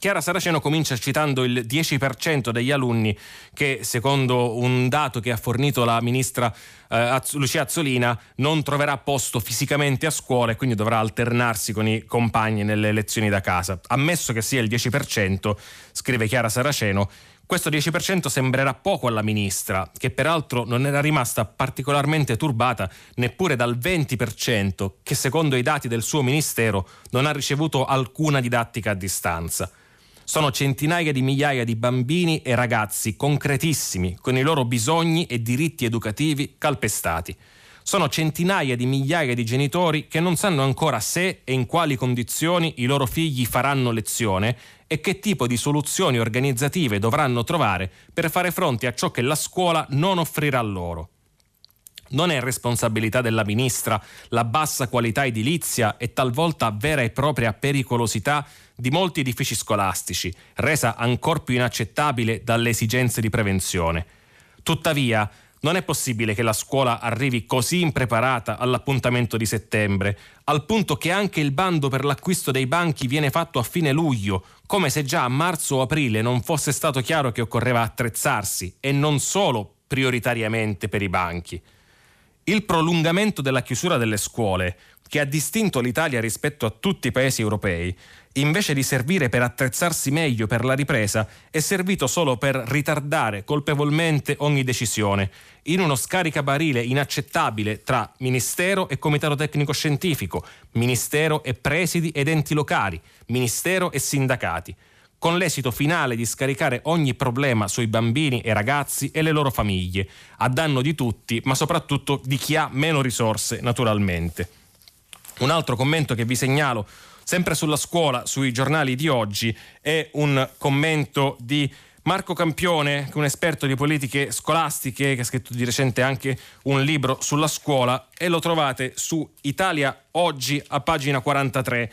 Chiara Saraceno comincia citando il 10% degli alunni che, secondo un dato che ha fornito la ministra eh, Lucia Azzolina, non troverà posto fisicamente a scuola e quindi dovrà alternarsi con i compagni nelle lezioni da casa. Ammesso che sia il 10%, scrive Chiara Saraceno, questo 10% sembrerà poco alla ministra, che peraltro non era rimasta particolarmente turbata neppure dal 20%, che secondo i dati del suo ministero non ha ricevuto alcuna didattica a distanza. Sono centinaia di migliaia di bambini e ragazzi concretissimi, con i loro bisogni e diritti educativi calpestati. Sono centinaia di migliaia di genitori che non sanno ancora se e in quali condizioni i loro figli faranno lezione e che tipo di soluzioni organizzative dovranno trovare per fare fronte a ciò che la scuola non offrirà loro. Non è responsabilità della ministra la bassa qualità edilizia e talvolta vera e propria pericolosità di molti edifici scolastici, resa ancor più inaccettabile dalle esigenze di prevenzione. Tuttavia, Non è possibile che la scuola arrivi così impreparata all'appuntamento di settembre, al punto che anche il bando per l'acquisto dei banchi viene fatto a fine luglio, come se già a marzo o aprile non fosse stato chiaro che occorreva attrezzarsi e non solo prioritariamente per i banchi. Il prolungamento della chiusura delle scuole, che ha distinto l'Italia rispetto a tutti i paesi europei, invece di servire per attrezzarsi meglio per la ripresa, è servito solo per ritardare colpevolmente ogni decisione, in uno scaricabarile inaccettabile tra Ministero e Comitato Tecnico Scientifico, Ministero e presidi ed enti locali, Ministero e sindacati con l'esito finale di scaricare ogni problema sui bambini e ragazzi e le loro famiglie, a danno di tutti, ma soprattutto di chi ha meno risorse naturalmente. Un altro commento che vi segnalo, sempre sulla scuola, sui giornali di oggi, è un commento di Marco Campione, un esperto di politiche scolastiche, che ha scritto di recente anche un libro sulla scuola, e lo trovate su Italia Oggi a pagina 43.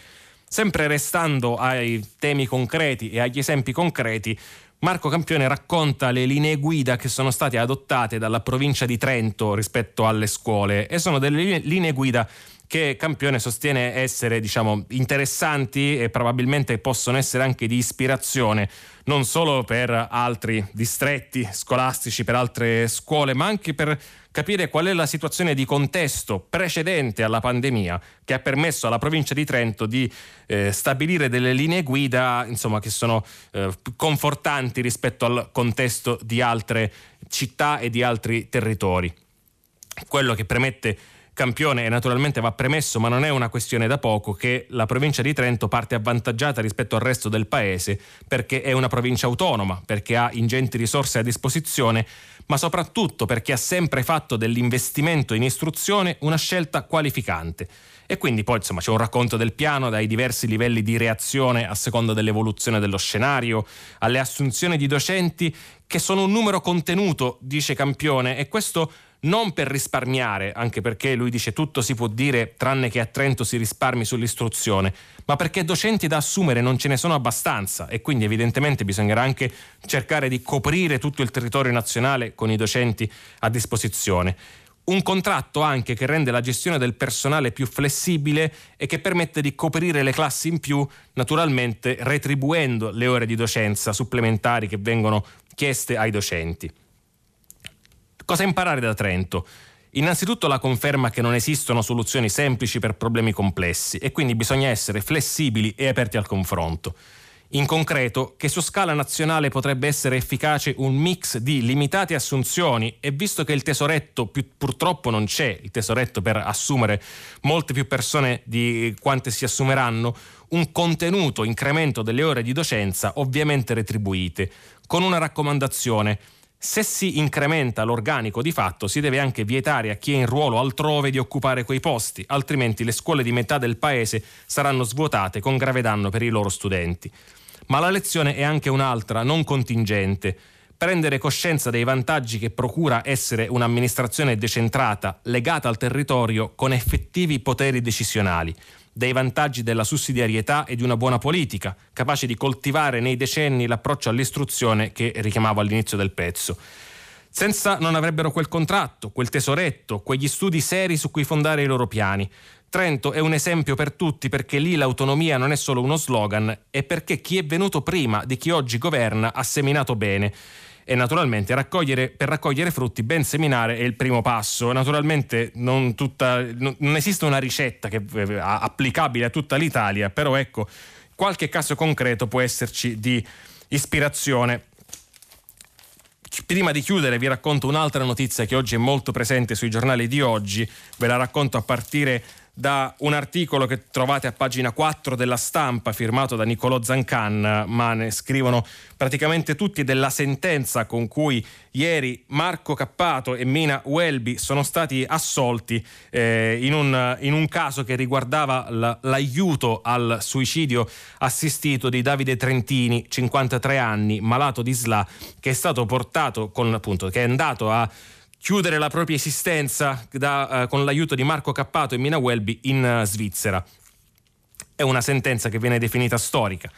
Sempre restando ai temi concreti e agli esempi concreti, Marco Campione racconta le linee guida che sono state adottate dalla provincia di Trento rispetto alle scuole e sono delle linee guida che Campione sostiene essere diciamo, interessanti e probabilmente possono essere anche di ispirazione non solo per altri distretti scolastici, per altre scuole, ma anche per capire qual è la situazione di contesto precedente alla pandemia che ha permesso alla provincia di Trento di eh, stabilire delle linee guida insomma, che sono eh, confortanti rispetto al contesto di altre città e di altri territori. Quello che permette campione e naturalmente va premesso, ma non è una questione da poco, che la provincia di Trento parte avvantaggiata rispetto al resto del paese perché è una provincia autonoma, perché ha ingenti risorse a disposizione, ma soprattutto perché ha sempre fatto dell'investimento in istruzione una scelta qualificante. E quindi poi insomma c'è un racconto del piano dai diversi livelli di reazione a seconda dell'evoluzione dello scenario, alle assunzioni di docenti che sono un numero contenuto, dice Campione, e questo non per risparmiare, anche perché lui dice tutto si può dire tranne che a Trento si risparmi sull'istruzione, ma perché docenti da assumere non ce ne sono abbastanza e quindi evidentemente bisognerà anche cercare di coprire tutto il territorio nazionale con i docenti a disposizione. Un contratto anche che rende la gestione del personale più flessibile e che permette di coprire le classi in più, naturalmente retribuendo le ore di docenza supplementari che vengono chieste ai docenti. Cosa imparare da Trento? Innanzitutto la conferma che non esistono soluzioni semplici per problemi complessi e quindi bisogna essere flessibili e aperti al confronto. In concreto, che su scala nazionale potrebbe essere efficace un mix di limitate assunzioni e visto che il tesoretto più, purtroppo non c'è, il tesoretto per assumere molte più persone di quante si assumeranno, un contenuto incremento delle ore di docenza ovviamente retribuite, con una raccomandazione se si incrementa l'organico di fatto si deve anche vietare a chi è in ruolo altrove di occupare quei posti, altrimenti le scuole di metà del paese saranno svuotate con grave danno per i loro studenti. Ma la lezione è anche un'altra, non contingente. Prendere coscienza dei vantaggi che procura essere un'amministrazione decentrata, legata al territorio, con effettivi poteri decisionali dei vantaggi della sussidiarietà e di una buona politica, capace di coltivare nei decenni l'approccio all'istruzione che richiamavo all'inizio del pezzo. Senza non avrebbero quel contratto, quel tesoretto, quegli studi seri su cui fondare i loro piani. Trento è un esempio per tutti perché lì l'autonomia non è solo uno slogan, è perché chi è venuto prima di chi oggi governa ha seminato bene e naturalmente raccogliere, per raccogliere frutti ben seminare è il primo passo. Naturalmente non, tutta, non esiste una ricetta che, eh, applicabile a tutta l'Italia, però ecco, qualche caso concreto può esserci di ispirazione. Prima di chiudere vi racconto un'altra notizia che oggi è molto presente sui giornali di oggi, ve la racconto a partire da un articolo che trovate a pagina 4 della stampa firmato da Niccolò Zancan, ma ne scrivono praticamente tutti della sentenza con cui ieri Marco Cappato e Mina Welby sono stati assolti eh, in, un, in, un, caso che riguardava la, l'aiuto al suicidio assistito di Davide Trentini, 53 anni, malato di SLA, che è stato portato con appunto, che è andato a chiudere la propria esistenza da, uh, con l'aiuto di Marco Cappato e Mina Welby in uh, Svizzera. È una sentenza che viene definita storica.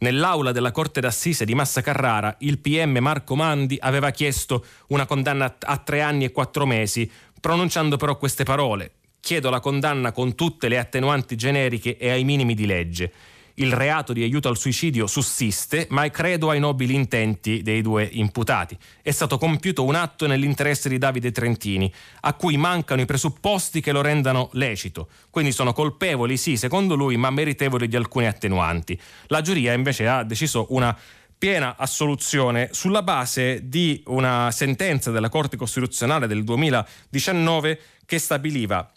Nell'aula della Corte d'Assise di Massa Carrara, il PM Marco Mandi aveva chiesto una condanna a tre anni e quattro mesi, pronunciando però queste parole. Chiedo la condanna con tutte le attenuanti generiche e ai minimi di legge il reato di aiuto al suicidio sussiste, ma credo ai nobili intenti dei due imputati. È stato compiuto un atto nell'interesse di Davide Trentini, a cui mancano i presupposti che lo rendano lecito. Quindi sono colpevoli, sì, secondo lui, ma meritevoli di alcune attenuanti. La giuria invece ha deciso una piena assoluzione sulla base di una sentenza della Corte Costituzionale del 2019 che stabiliva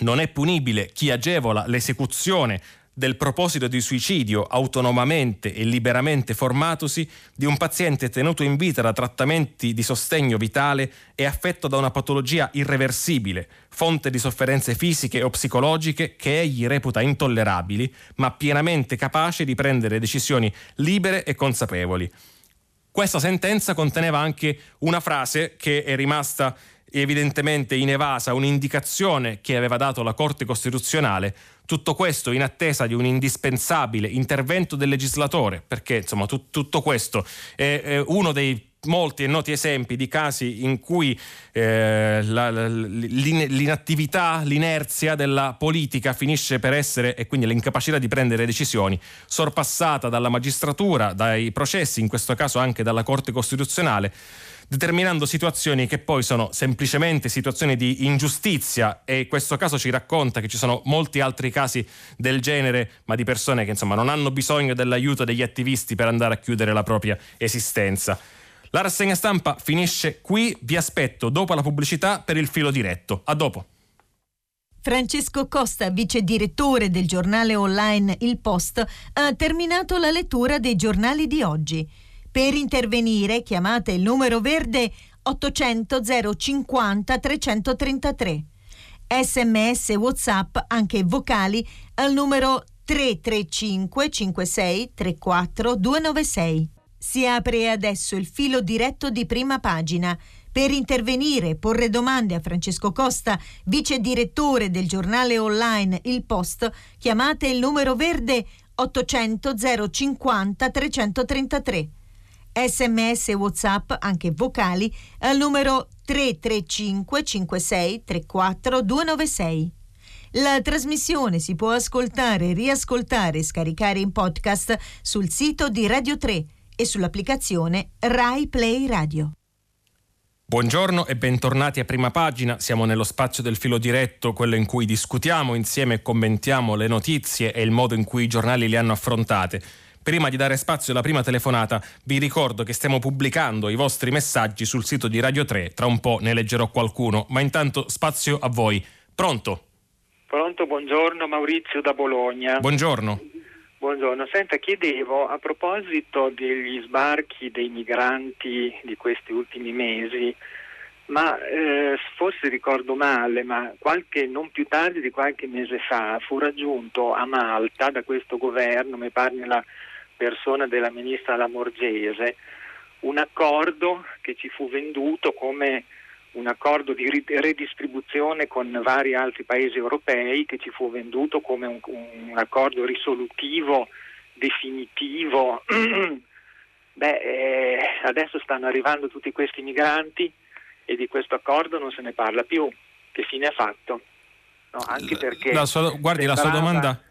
non è punibile chi agevola l'esecuzione del proposito di suicidio autonomamente e liberamente formatosi di un paziente tenuto in vita da trattamenti di sostegno vitale e affetto da una patologia irreversibile, fonte di sofferenze fisiche o psicologiche che egli reputa intollerabili, ma pienamente capace di prendere decisioni libere e consapevoli. Questa sentenza conteneva anche una frase che è rimasta evidentemente inevasa, un'indicazione che aveva dato la Corte Costituzionale tutto questo in attesa di un indispensabile intervento del legislatore, perché insomma tu, tutto questo è, è uno dei molti e noti esempi di casi in cui eh, la, la, l'inattività, l'inerzia della politica finisce per essere, e quindi l'incapacità di prendere decisioni, sorpassata dalla magistratura, dai processi, in questo caso anche dalla Corte Costituzionale determinando situazioni che poi sono semplicemente situazioni di ingiustizia e questo caso ci racconta che ci sono molti altri casi del genere, ma di persone che insomma non hanno bisogno dell'aiuto degli attivisti per andare a chiudere la propria esistenza. La rassegna stampa finisce qui, vi aspetto dopo la pubblicità per il filo diretto. A dopo. Francesco Costa, vice direttore del giornale online Il Post, ha terminato la lettura dei giornali di oggi. Per intervenire chiamate il numero verde 800 050 333. Sms WhatsApp anche vocali al numero 335 56 34 296. Si apre adesso il filo diretto di prima pagina. Per intervenire e porre domande a Francesco Costa, vice direttore del giornale online Il Post, chiamate il numero verde 800 050 333 sms whatsapp anche vocali al numero 335 56 34 296. La trasmissione si può ascoltare, riascoltare e scaricare in podcast sul sito di Radio 3 e sull'applicazione Rai Play Radio. Buongiorno e bentornati a prima pagina. Siamo nello spazio del filo diretto, quello in cui discutiamo insieme e commentiamo le notizie e il modo in cui i giornali le hanno affrontate. Prima di dare spazio alla prima telefonata, vi ricordo che stiamo pubblicando i vostri messaggi sul sito di Radio 3. Tra un po' ne leggerò qualcuno, ma intanto spazio a voi. Pronto? Pronto, buongiorno Maurizio da Bologna. Buongiorno. Buongiorno, senta, chiedevo a proposito degli sbarchi dei migranti di questi ultimi mesi, ma eh, forse ricordo male, ma qualche, non più tardi di qualche mese fa fu raggiunto a Malta da questo governo, mi pare nella persona della ministra Lamorgese, un accordo che ci fu venduto come un accordo di redistribuzione con vari altri paesi europei che ci fu venduto come un, un accordo risolutivo, definitivo. Beh, eh, adesso stanno arrivando tutti questi migranti e di questo accordo non se ne parla più. Che fine ha fatto? No, anche perché la sua, guardi, sembrava... la sua domanda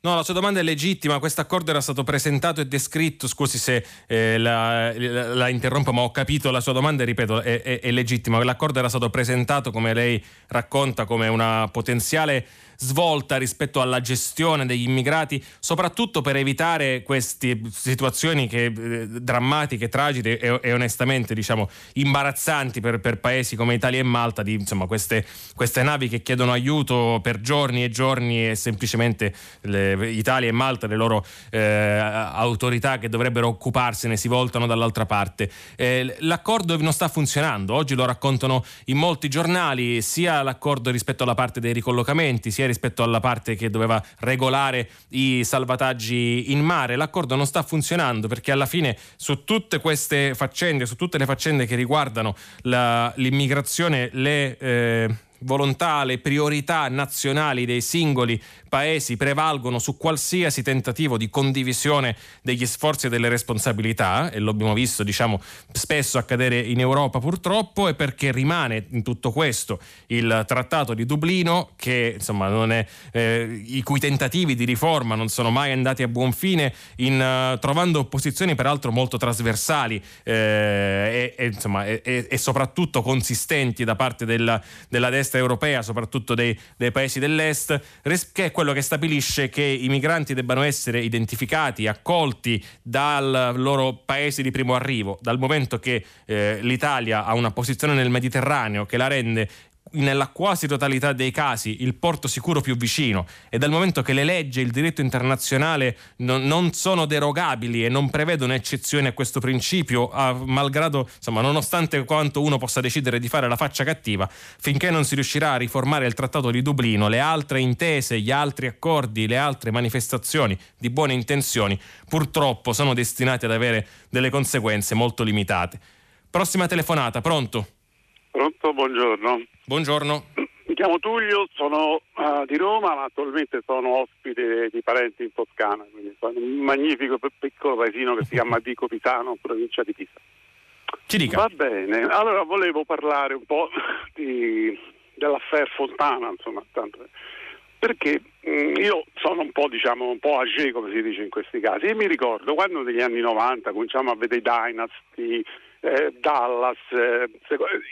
No, la sua domanda è legittima. Questo accordo era stato presentato e descritto. Scusi se eh, la, la, la, interrompo, ma ho capito la sua domanda e ripeto, è, è, è legittima. L'accordo era stato presentato, come lei racconta, come una potenziale svolta rispetto alla gestione degli immigrati, soprattutto per evitare queste situazioni che, eh, drammatiche, tragiche e, e, onestamente diciamo imbarazzanti per, per, paesi come Italia e Malta, di insomma, queste, queste, navi che chiedono aiuto per giorni e giorni e semplicemente le, Italia e Malta, le loro eh, autorità che dovrebbero occuparsene, si voltano dall'altra parte. Eh, l'accordo non sta funzionando, oggi lo raccontano in molti giornali, sia l'accordo rispetto alla parte dei ricollocamenti, sia rispetto alla parte che doveva regolare i salvataggi in mare. L'accordo non sta funzionando perché alla fine su tutte queste faccende, su tutte le faccende che riguardano la, l'immigrazione, le, eh, volontà, le priorità nazionali dei singoli paesi prevalgono su qualsiasi tentativo di condivisione degli sforzi e delle responsabilità, e lo abbiamo visto diciamo, spesso accadere in Europa purtroppo, e perché rimane in tutto questo il Trattato di Dublino, che, insomma, è, eh, i cui tentativi di riforma non sono mai andati a buon fine, in, uh, trovando opposizioni peraltro molto trasversali eh, e, e, insomma, e, e, soprattutto consistenti da parte della, della destra europea, soprattutto dei, dei paesi dell'est, che è quello che stabilisce che i migranti debbano essere identificati, accolti dal loro paese di primo arrivo, dal momento che eh, l'Italia ha una posizione nel Mediterraneo che la rende nella quasi totalità dei casi il porto sicuro più vicino e dal momento che le leggi e il diritto internazionale non, non sono derogabili e non prevedono eccezioni a questo principio, a, malgrado, insomma, nonostante quanto uno possa decidere di fare la faccia cattiva, finché non si riuscirà a riformare il Trattato di Dublino, le altre intese, gli altri accordi, le altre manifestazioni di buone intenzioni, purtroppo sono destinati ad avere delle conseguenze molto limitate. Prossima telefonata, pronto? Pronto, buongiorno. Buongiorno. Mi chiamo Tullio, sono uh, di Roma, ma attualmente sono ospite di parenti in Toscana, quindi sono un magnifico piccolo paesino che si chiama Dico Pisano, provincia di Pisa. Ci dica. Va bene, allora volevo parlare un po' di, dell'affair Fontana, insomma, tanto, perché mh, mm, io sono un po', diciamo, un po' age, come si dice in questi casi, e mi ricordo quando negli anni 90 cominciamo a vedere i Dynasty, eh, Dallas. Eh,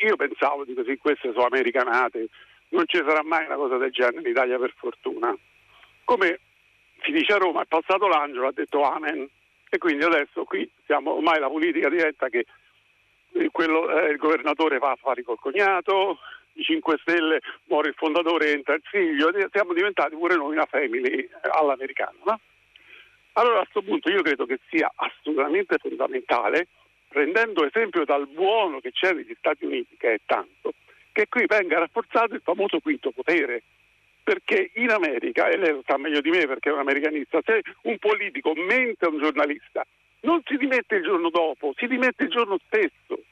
io pensavo di così, queste sono americanate, non ci sarà mai una cosa del genere in Italia per fortuna. Come si dice a Roma, è passato l'angelo, ha detto amen. E quindi adesso qui siamo, ormai la politica diventa che quello, eh, il governatore fa affari col cognato, i 5 Stelle muore il fondatore, entra il figlio, siamo diventati pure noi una family eh, all'americana. No? Allora a questo punto io credo che sia assolutamente fondamentale prendendo esempio dal buono che c'è negli Stati Uniti, che è tanto, che qui venga rafforzato il famoso quinto potere. Perché in America, e lei lo sa meglio di me perché è un americanista, se un politico mente a un giornalista, non si dimette il giorno dopo, si dimette il giorno stesso.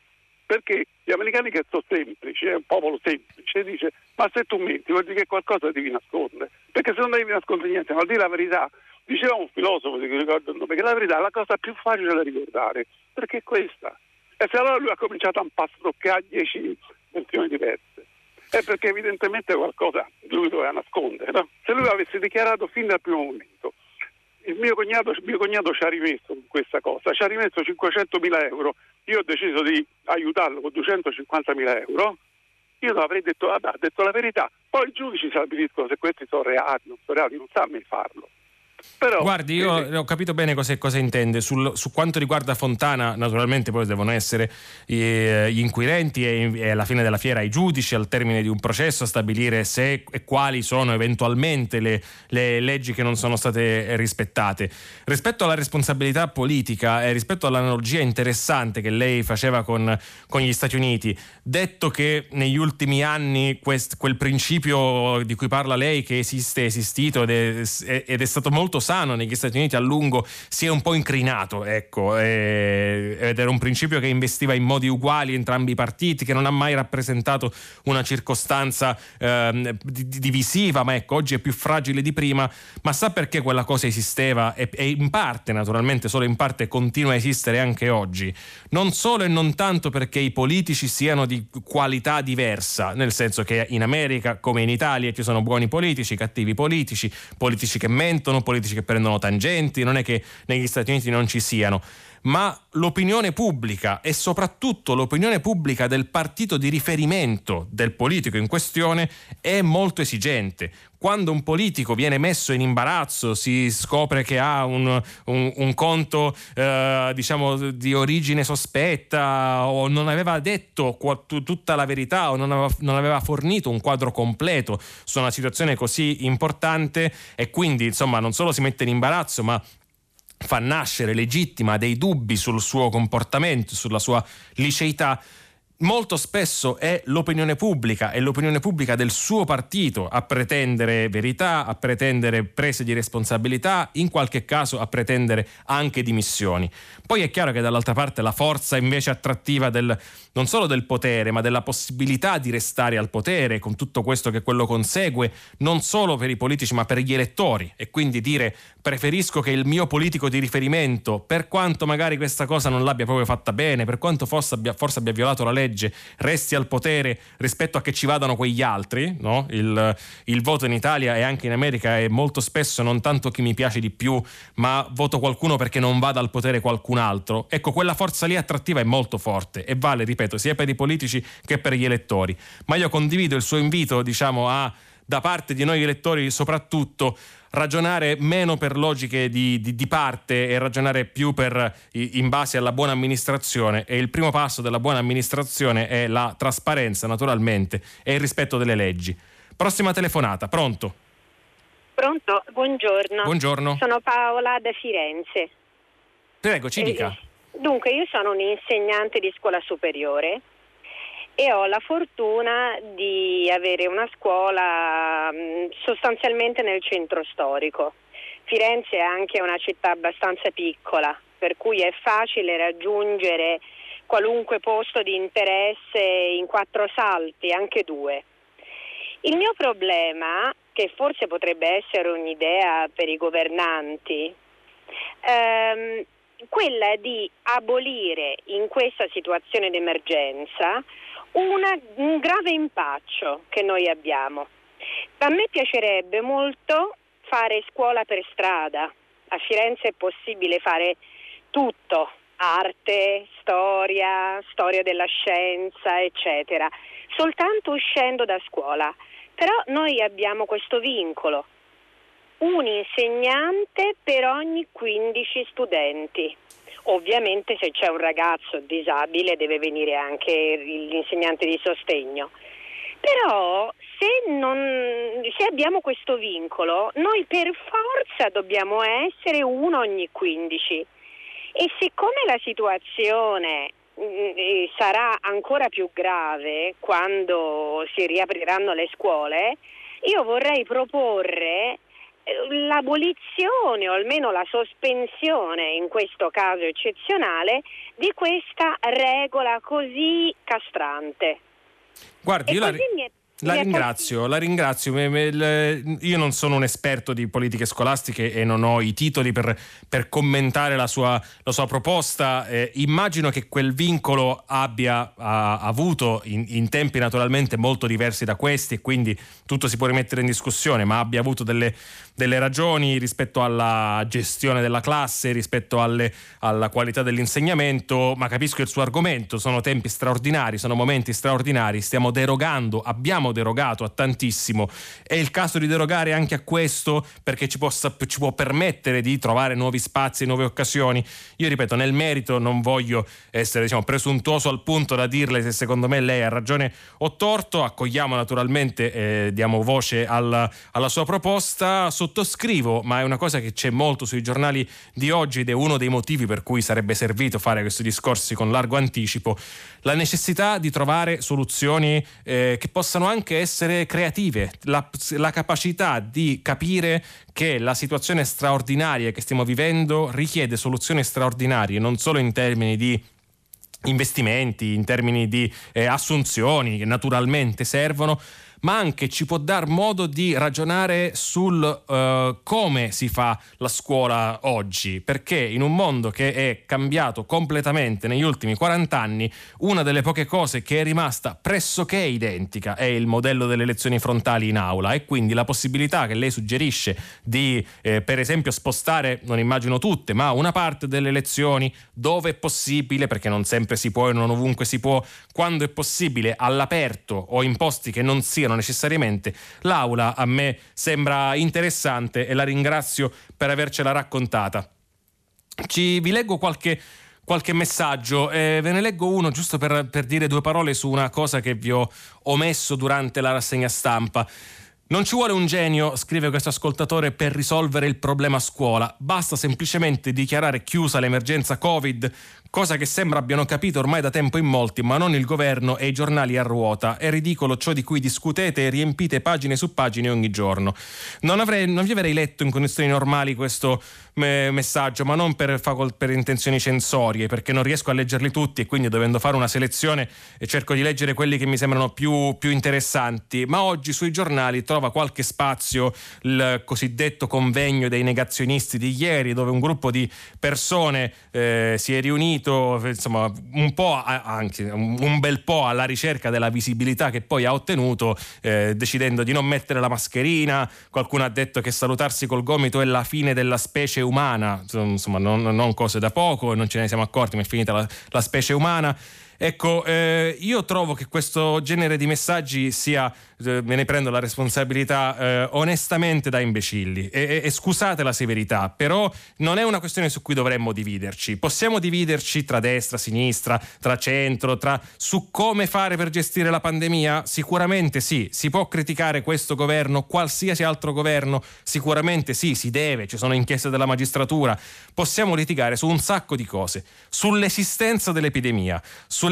Perché gli americani che sono semplici, è un popolo semplice, dice ma se tu menti vuol dire che qualcosa devi nascondere. Perché se non devi nascondere niente, ma di la verità, Diceva un filosofo, di ricordo il nome, che la verità è la cosa più facile da ricordare, perché è questa. E se allora lui ha cominciato a impastroccare dieci versioni diverse, è perché evidentemente qualcosa lui doveva nascondere. No? Se lui avesse dichiarato fin dal primo momento, il mio cognato, mio cognato ci ha rimesso questa cosa, ci ha rimesso 500.000 euro, io ho deciso di aiutarlo con 250.000 euro, io non avrei detto, vabbè, ha detto la verità, poi i giudici stabiliscono se questi sono reati, non sono reati, non sa mai farlo. Però, Guardi, io eh, ho capito bene cosa, cosa intende. Sul, su quanto riguarda Fontana, naturalmente poi devono essere eh, gli inquirenti e, e, alla fine della fiera i giudici al termine di un processo a stabilire se e quali sono eventualmente le, le leggi che non sono state rispettate. Rispetto alla responsabilità politica e rispetto all'analogia interessante che lei faceva con, con gli Stati Uniti, detto che negli ultimi anni quest, quel principio di cui parla lei che esiste, è esistito ed è, ed è stato molto molto sano negli Stati Uniti a lungo si è un po' incrinato, ecco, e, ed era un principio che investiva in modi uguali entrambi i partiti, che non ha mai rappresentato una circostanza eh, divisiva, ma ecco, oggi è più fragile di prima, ma sa perché quella cosa esisteva e, e in parte, naturalmente, solo in parte continua a esistere anche oggi? Non solo e non tanto perché i politici siano di qualità diversa, nel senso che in America come in Italia ci sono buoni politici, cattivi politici, politici che mentono, politici politici che prendono tangenti, non è che negli Stati Uniti non ci siano, ma l'opinione pubblica e soprattutto l'opinione pubblica del partito di riferimento del politico in questione è molto esigente. Quando un politico viene messo in imbarazzo, si scopre che ha un, un, un conto eh, diciamo di origine sospetta o non aveva detto tutta la verità o non aveva, non aveva fornito un quadro completo su una situazione così importante e quindi insomma non solo si mette in imbarazzo ma fa nascere legittima dei dubbi sul suo comportamento, sulla sua liceità, molto spesso è l'opinione pubblica e l'opinione pubblica del suo partito a pretendere verità, a pretendere prese di responsabilità, in qualche caso a pretendere anche dimissioni. Poi è chiaro che dall'altra parte la forza invece attrattiva del, non solo del potere, ma della possibilità di restare al potere, con tutto questo che quello consegue, non solo per i politici ma per gli elettori e quindi dire preferisco che il mio politico di riferimento, per quanto magari questa cosa non l'abbia proprio fatta bene, per quanto forse abbia, forse abbia violato la legge, resti al potere rispetto a che ci vadano quegli altri, no? il, il voto in Italia e anche in America è molto spesso non tanto chi mi piace di più, ma voto qualcuno perché non vada al potere qualcun altro. Ecco, quella forza lì attrattiva è molto forte e vale, ripeto, sia per i politici che per gli elettori. Ma io condivido il suo invito, diciamo, a da parte di noi elettori soprattutto ragionare meno per logiche di, di, di, parte e ragionare più per, in base alla buona amministrazione e il primo passo della buona amministrazione è la trasparenza naturalmente e il rispetto delle leggi. Prossima telefonata, pronto? Pronto, buongiorno. Buongiorno. Sono Paola da Firenze. Prego, ci dica. Eh, dunque, io sono un insegnante di scuola superiore e ho la fortuna di avere una scuola mm, sostanzialmente nel centro storico. Firenze è anche una città abbastanza piccola, per cui è facile raggiungere qualunque posto di interesse in quattro salti, anche due. Il mio problema, che forse potrebbe essere un'idea per i governanti, ehm, quella di abolire in questa situazione d'emergenza una, un grave impaccio che noi abbiamo. A me piacerebbe molto fare scuola per strada. A Firenze è possibile fare tutto, arte, storia, storia della scienza, eccetera, soltanto uscendo da scuola. Però noi abbiamo questo vincolo, un insegnante per ogni 15 studenti. Ovviamente se c'è un ragazzo disabile deve venire anche l'insegnante di sostegno. Però se, non, se, abbiamo questo vincolo, noi per forza dobbiamo essere uno ogni 15. E siccome la situazione mm, sarà ancora più grave quando si riapriranno le scuole, io vorrei proporre l'abolizione o almeno la sospensione, in questo caso eccezionale, di questa regola così castrante. Guardi, io la... La ringrazio, la ringrazio. Io non sono un esperto di politiche scolastiche e non ho i titoli per, per commentare la sua, la sua proposta. Eh, immagino che quel vincolo abbia ha, avuto in, in, tempi naturalmente molto diversi da questi e quindi tutto si può rimettere in discussione, ma abbia avuto delle, delle ragioni rispetto alla gestione della classe, rispetto alle, alla qualità dell'insegnamento, ma capisco il suo argomento. Sono tempi straordinari, sono momenti straordinari, stiamo derogando, abbiamo derogato a tantissimo. È il caso di derogare anche a questo perché ci, possa, ci può permettere di trovare nuovi spazi, nuove occasioni. Io ripeto, nel merito non voglio essere diciamo, presuntuoso al punto da dirle se secondo me lei ha ragione o torto. Accogliamo naturalmente, eh, diamo voce alla, alla sua proposta. Sottoscrivo, ma è una cosa che c'è molto sui giornali di oggi ed è uno dei motivi per cui sarebbe servito fare questi discorsi con largo anticipo. La necessità di trovare soluzioni eh, che possano anche essere creative, la, la capacità di capire che la situazione straordinaria che stiamo vivendo richiede soluzioni straordinarie, non solo in termini di investimenti, in termini di eh, assunzioni che naturalmente servono, ma anche ci può dar modo di ragionare sul uh, come si fa la scuola oggi, perché in un mondo che è cambiato completamente negli ultimi 40 anni, una delle poche cose che è rimasta pressoché identica è il modello delle lezioni frontali in aula. E quindi la possibilità che lei suggerisce di, eh, per esempio, spostare, non immagino tutte, ma una parte delle lezioni dove è possibile, perché non sempre si può e non ovunque si può, quando è possibile all'aperto o in posti che non siano siano necessariamente l'aula a me sembra interessante e la ringrazio per avercela raccontata. Ci, vi leggo qualche, qualche messaggio, eh, ve ne leggo uno giusto per, per dire due parole su una cosa che vi ho omesso durante la rassegna stampa. Non ci vuole un genio, scrive questo ascoltatore, per risolvere il problema scuola. Basta semplicemente dichiarare chiusa l'emergenza Covid cosa che sembra abbiano capito ormai da tempo in molti, ma non il governo e i giornali a ruota. È ridicolo ciò di cui discutete e riempite pagine su pagine ogni giorno. Non, avrei, non vi avrei letto in condizioni normali questo messaggio, ma non per, per, intenzioni censorie, perché non riesco a leggerli tutti e quindi dovendo fare una selezione cerco di leggere quelli che mi sembrano più, più interessanti. Ma oggi sui giornali trova qualche spazio il cosiddetto convegno dei negazionisti di ieri, dove un gruppo di persone eh, si è riunito, insomma, un po', anche un bel po' alla ricerca della visibilità che poi ha ottenuto, eh, decidendo di non mettere la mascherina. Qualcuno ha detto che salutarsi col gomito è la fine della specie umana, insomma non, non, cose da poco, non ce ne siamo accorti, ma è finita la, la specie umana. Ecco, eh, io trovo che questo genere di messaggi sia eh, me ne prendo la responsabilità eh, onestamente da imbecilli e, e, scusate la severità, però non è una questione su cui dovremmo dividerci. Possiamo dividerci tra destra, sinistra, tra centro, tra su come fare per gestire la pandemia? Sicuramente sì, si può criticare questo governo, qualsiasi altro governo, sicuramente sì, si deve, ci sono inchieste della magistratura. Possiamo litigare su un sacco di cose, sull'esistenza dell'epidemia,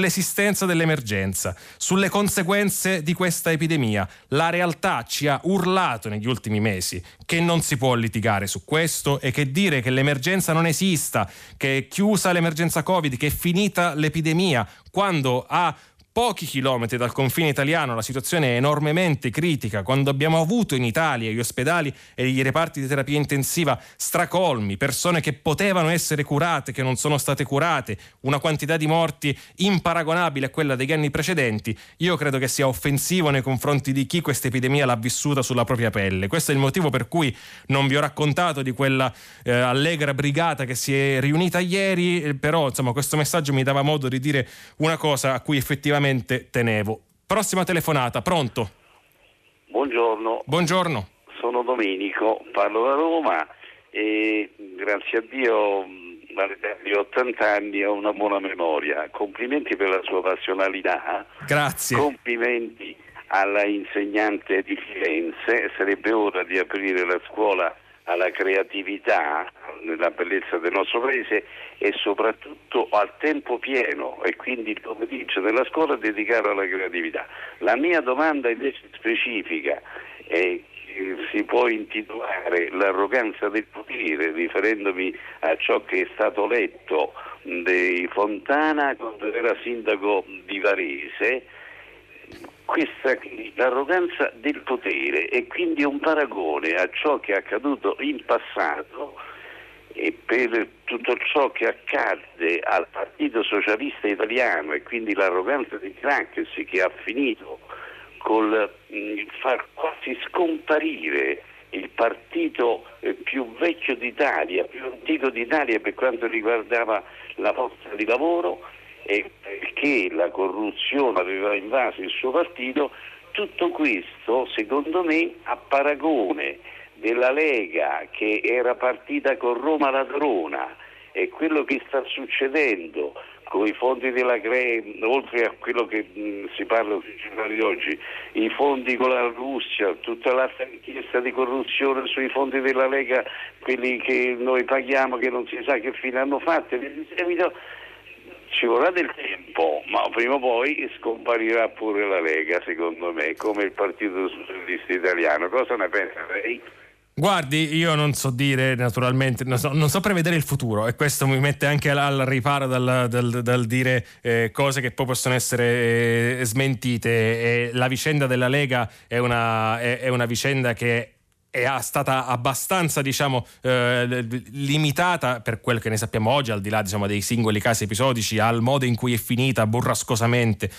sull'esistenza dell'emergenza, sulle conseguenze di questa epidemia. La realtà ci ha urlato negli ultimi mesi che non si può litigare su questo e che dire che l'emergenza non esista, che è chiusa l'emergenza Covid, che è finita l'epidemia, quando ha pochi chilometri dal confine italiano la situazione è enormemente critica, quando abbiamo avuto in Italia gli ospedali e i reparti di terapia intensiva stracolmi, persone che potevano essere curate, che non sono state curate, una quantità di morti imparagonabile a quella degli anni precedenti, io credo che sia offensivo nei confronti di chi questa epidemia l'ha vissuta sulla propria pelle. Questo è il motivo per cui non vi ho raccontato di quella eh, allegra brigata che si è riunita ieri, eh, però insomma questo messaggio mi dava modo di dire una cosa a cui effettivamente veramente tenevo. Prossima telefonata, pronto? Buongiorno. Buongiorno. Sono Domenico, parlo da Roma e grazie a Dio all'età di 80 anni ho una buona memoria. Complimenti per la sua passionalità. Grazie. Complimenti alla insegnante di Firenze. Sarebbe ora di aprire la scuola alla creatività, nella bellezza del nostro paese e soprattutto al tempo pieno e quindi il pomeriggio della scuola dedicato alla creatività. La mia domanda invece specifica è si può intitolare l'arroganza del potere, riferendomi a ciò che è stato letto di Fontana quando era sindaco di Varese, questa, l'arroganza del potere è quindi un paragone a ciò che è accaduto in passato e per tutto ciò che accadde al Partito Socialista Italiano e quindi l'arroganza di Crankesi che ha finito col mm, far quasi scomparire il partito eh, più vecchio d'Italia, più antico d'Italia per quanto riguardava la forza di lavoro e perché la corruzione aveva invaso il suo partito, tutto questo secondo me a paragone della Lega che era partita con Roma ladrona e quello che sta succedendo con i fondi della CRE, oltre a quello che mh, si parla di oggi, i fondi con la Russia, tutta l'altra richiesta di corruzione sui fondi della Lega, quelli che noi paghiamo che non si sa che fine hanno fatto, ci vorrà del tempo, ma prima o poi scomparirà pure la Lega, secondo me, come il Partito Socialista Italiano. Cosa ne pensa lei? Guardi, io non so dire naturalmente, non so, non so, prevedere il futuro e questo mi mette anche al riparo dal, dal, dal dire eh, cose che poi possono essere eh, smentite. E la vicenda della Lega è una, è, è una vicenda che è stata abbastanza diciamo, eh, limitata per quel che ne sappiamo oggi, al di là diciamo, dei singoli casi episodici, al modo in cui è finita burrascosamente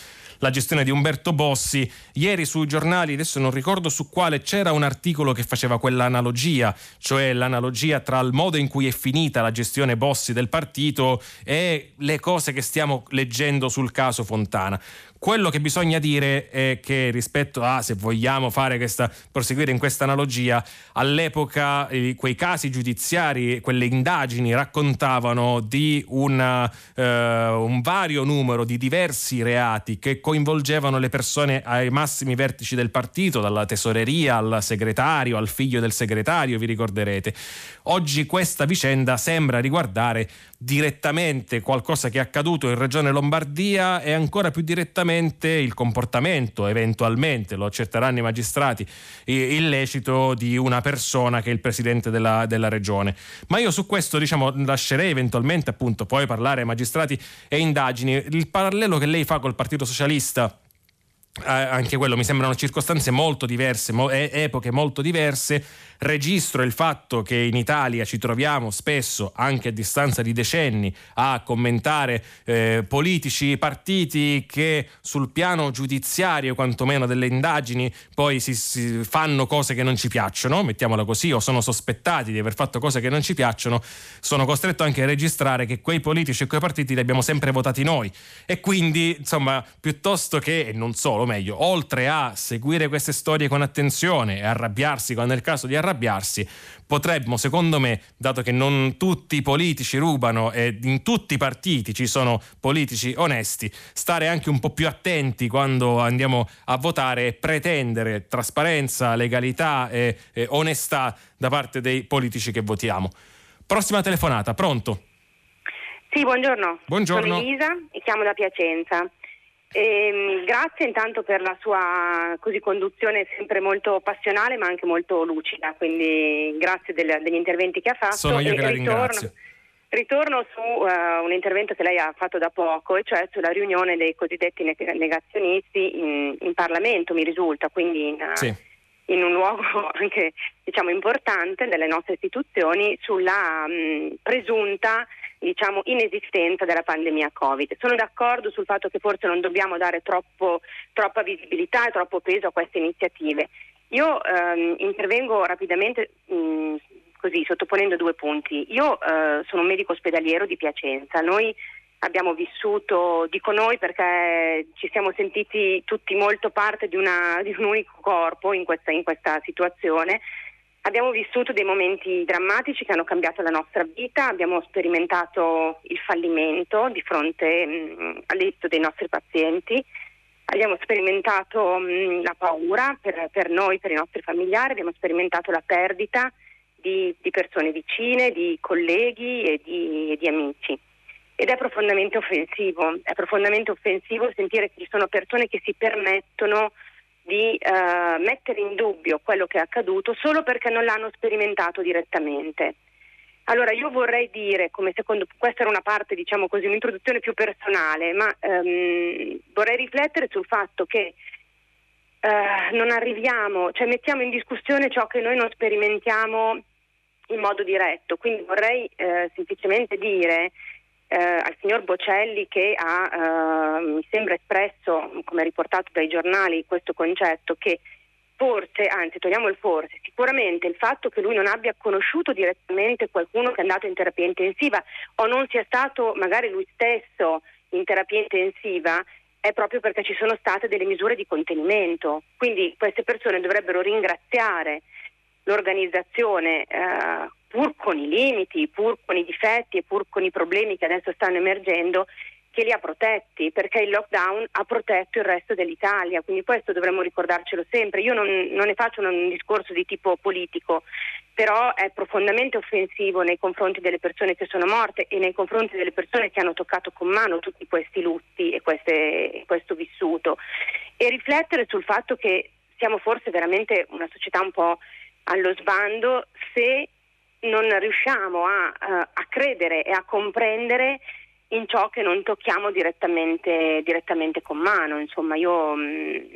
la gestione di Umberto Bossi. Ieri sui giornali, adesso non ricordo su quale, c'era un articolo che faceva quell'analogia, cioè l'analogia tra il modo in cui è finita la gestione Bossi del partito e le cose che stiamo leggendo sul caso Fontana. Quello che bisogna dire è che rispetto a, se vogliamo fare questa, proseguire in questa analogia, all'epoca eh, quei casi giudiziari, quelle indagini raccontavano di una, eh, un vario numero di diversi reati che coinvolgevano le persone ai massimi vertici del partito, dalla tesoreria al segretario, al figlio del segretario, vi ricorderete. Oggi questa vicenda sembra riguardare direttamente qualcosa che è accaduto in Regione Lombardia e ancora più direttamente il comportamento, eventualmente lo accerteranno i magistrati, illecito di una persona che è il presidente della, della Regione. Ma io su questo diciamo, lascerei eventualmente appunto poi parlare ai magistrati e indagini. Il parallelo che lei fa col Partito Socialista eh, anche quello mi sembrano circostanze molto diverse, mo- epoche molto diverse registro il fatto che in Italia ci troviamo spesso, anche a distanza di decenni, a commentare eh, politici, partiti che sul piano giudiziario, quantomeno delle indagini, poi si, si fanno cose che non ci piacciono, mettiamola così, o sono sospettati di aver fatto cose che non ci piacciono, sono costretto anche a registrare che quei politici e quei partiti li abbiamo sempre votati noi. E quindi, insomma, piuttosto che, e non solo, meglio, oltre a seguire queste storie con attenzione e arrabbiarsi quando è il caso di arrabbiarsi, arrabbiarsi. Potremmo, secondo me, dato che non tutti i politici rubano e in tutti i partiti ci sono politici onesti, stare anche un po' più attenti quando andiamo a votare e pretendere trasparenza, legalità e, e onestà da parte dei politici che votiamo. Prossima telefonata, pronto? Sì, buongiorno. Buongiorno. Sono Elisa e chiamo da Piacenza. E, grazie intanto per la sua così, conduzione sempre molto passionale ma anche molto lucida, quindi grazie del, degli interventi che ha fatto. Sono io e che la ringrazio. Ritorno su uh, un intervento che lei ha fatto da poco, e cioè sulla riunione dei cosiddetti negazionisti in, in Parlamento, mi risulta, quindi in, sì. in un luogo anche diciamo, importante delle nostre istituzioni sulla mh, presunta diciamo, inesistenza della pandemia Covid. Sono d'accordo sul fatto che forse non dobbiamo dare troppo, troppa visibilità e troppo peso a queste iniziative. Io ehm, intervengo rapidamente mh, così sottoponendo due punti. Io eh, sono un medico ospedaliero di Piacenza. Noi abbiamo vissuto, dico noi perché ci siamo sentiti tutti molto parte di, una, di un unico corpo in questa, in questa situazione Abbiamo vissuto dei momenti drammatici che hanno cambiato la nostra vita, abbiamo sperimentato il fallimento di fronte mh, all'esito dei nostri pazienti, abbiamo sperimentato mh, la paura per, per, noi, per i nostri familiari, abbiamo sperimentato la perdita di, di persone vicine, di colleghi e di, e di amici. Ed è profondamente offensivo, è profondamente offensivo sentire che ci sono persone che si permettono di eh, mettere in dubbio quello che è accaduto solo perché non l'hanno sperimentato direttamente. Allora io vorrei dire, come secondo questa era una parte, diciamo così, un'introduzione più personale, ma ehm, vorrei riflettere sul fatto che eh, non arriviamo, cioè mettiamo in discussione ciò che noi non sperimentiamo in modo diretto. Quindi vorrei eh, semplicemente dire eh, al signor Bocelli che ha, eh, mi sembra espresso, come riportato dai giornali, questo concetto che forse, anzi togliamo il forse, sicuramente il fatto che lui non abbia conosciuto direttamente qualcuno che è andato in terapia intensiva o non sia stato magari lui stesso in terapia intensiva è proprio perché ci sono state delle misure di contenimento. Quindi queste persone dovrebbero ringraziare l'organizzazione eh, pur con i limiti, pur con i difetti e pur con i problemi che adesso stanno emergendo, che li ha protetti, perché il lockdown ha protetto il resto dell'Italia, quindi questo dovremmo ricordarcelo sempre. Io non, non ne faccio un, discorso di tipo politico, però è profondamente offensivo nei confronti delle persone che sono morte e nei confronti delle persone che hanno toccato con mano tutti questi lutti e queste, questo vissuto. E riflettere sul fatto che siamo forse veramente una società un po' allo sbando se non riusciamo a, uh, a, credere e a comprendere in ciò che non tocchiamo direttamente, direttamente con mano. Insomma, io mh,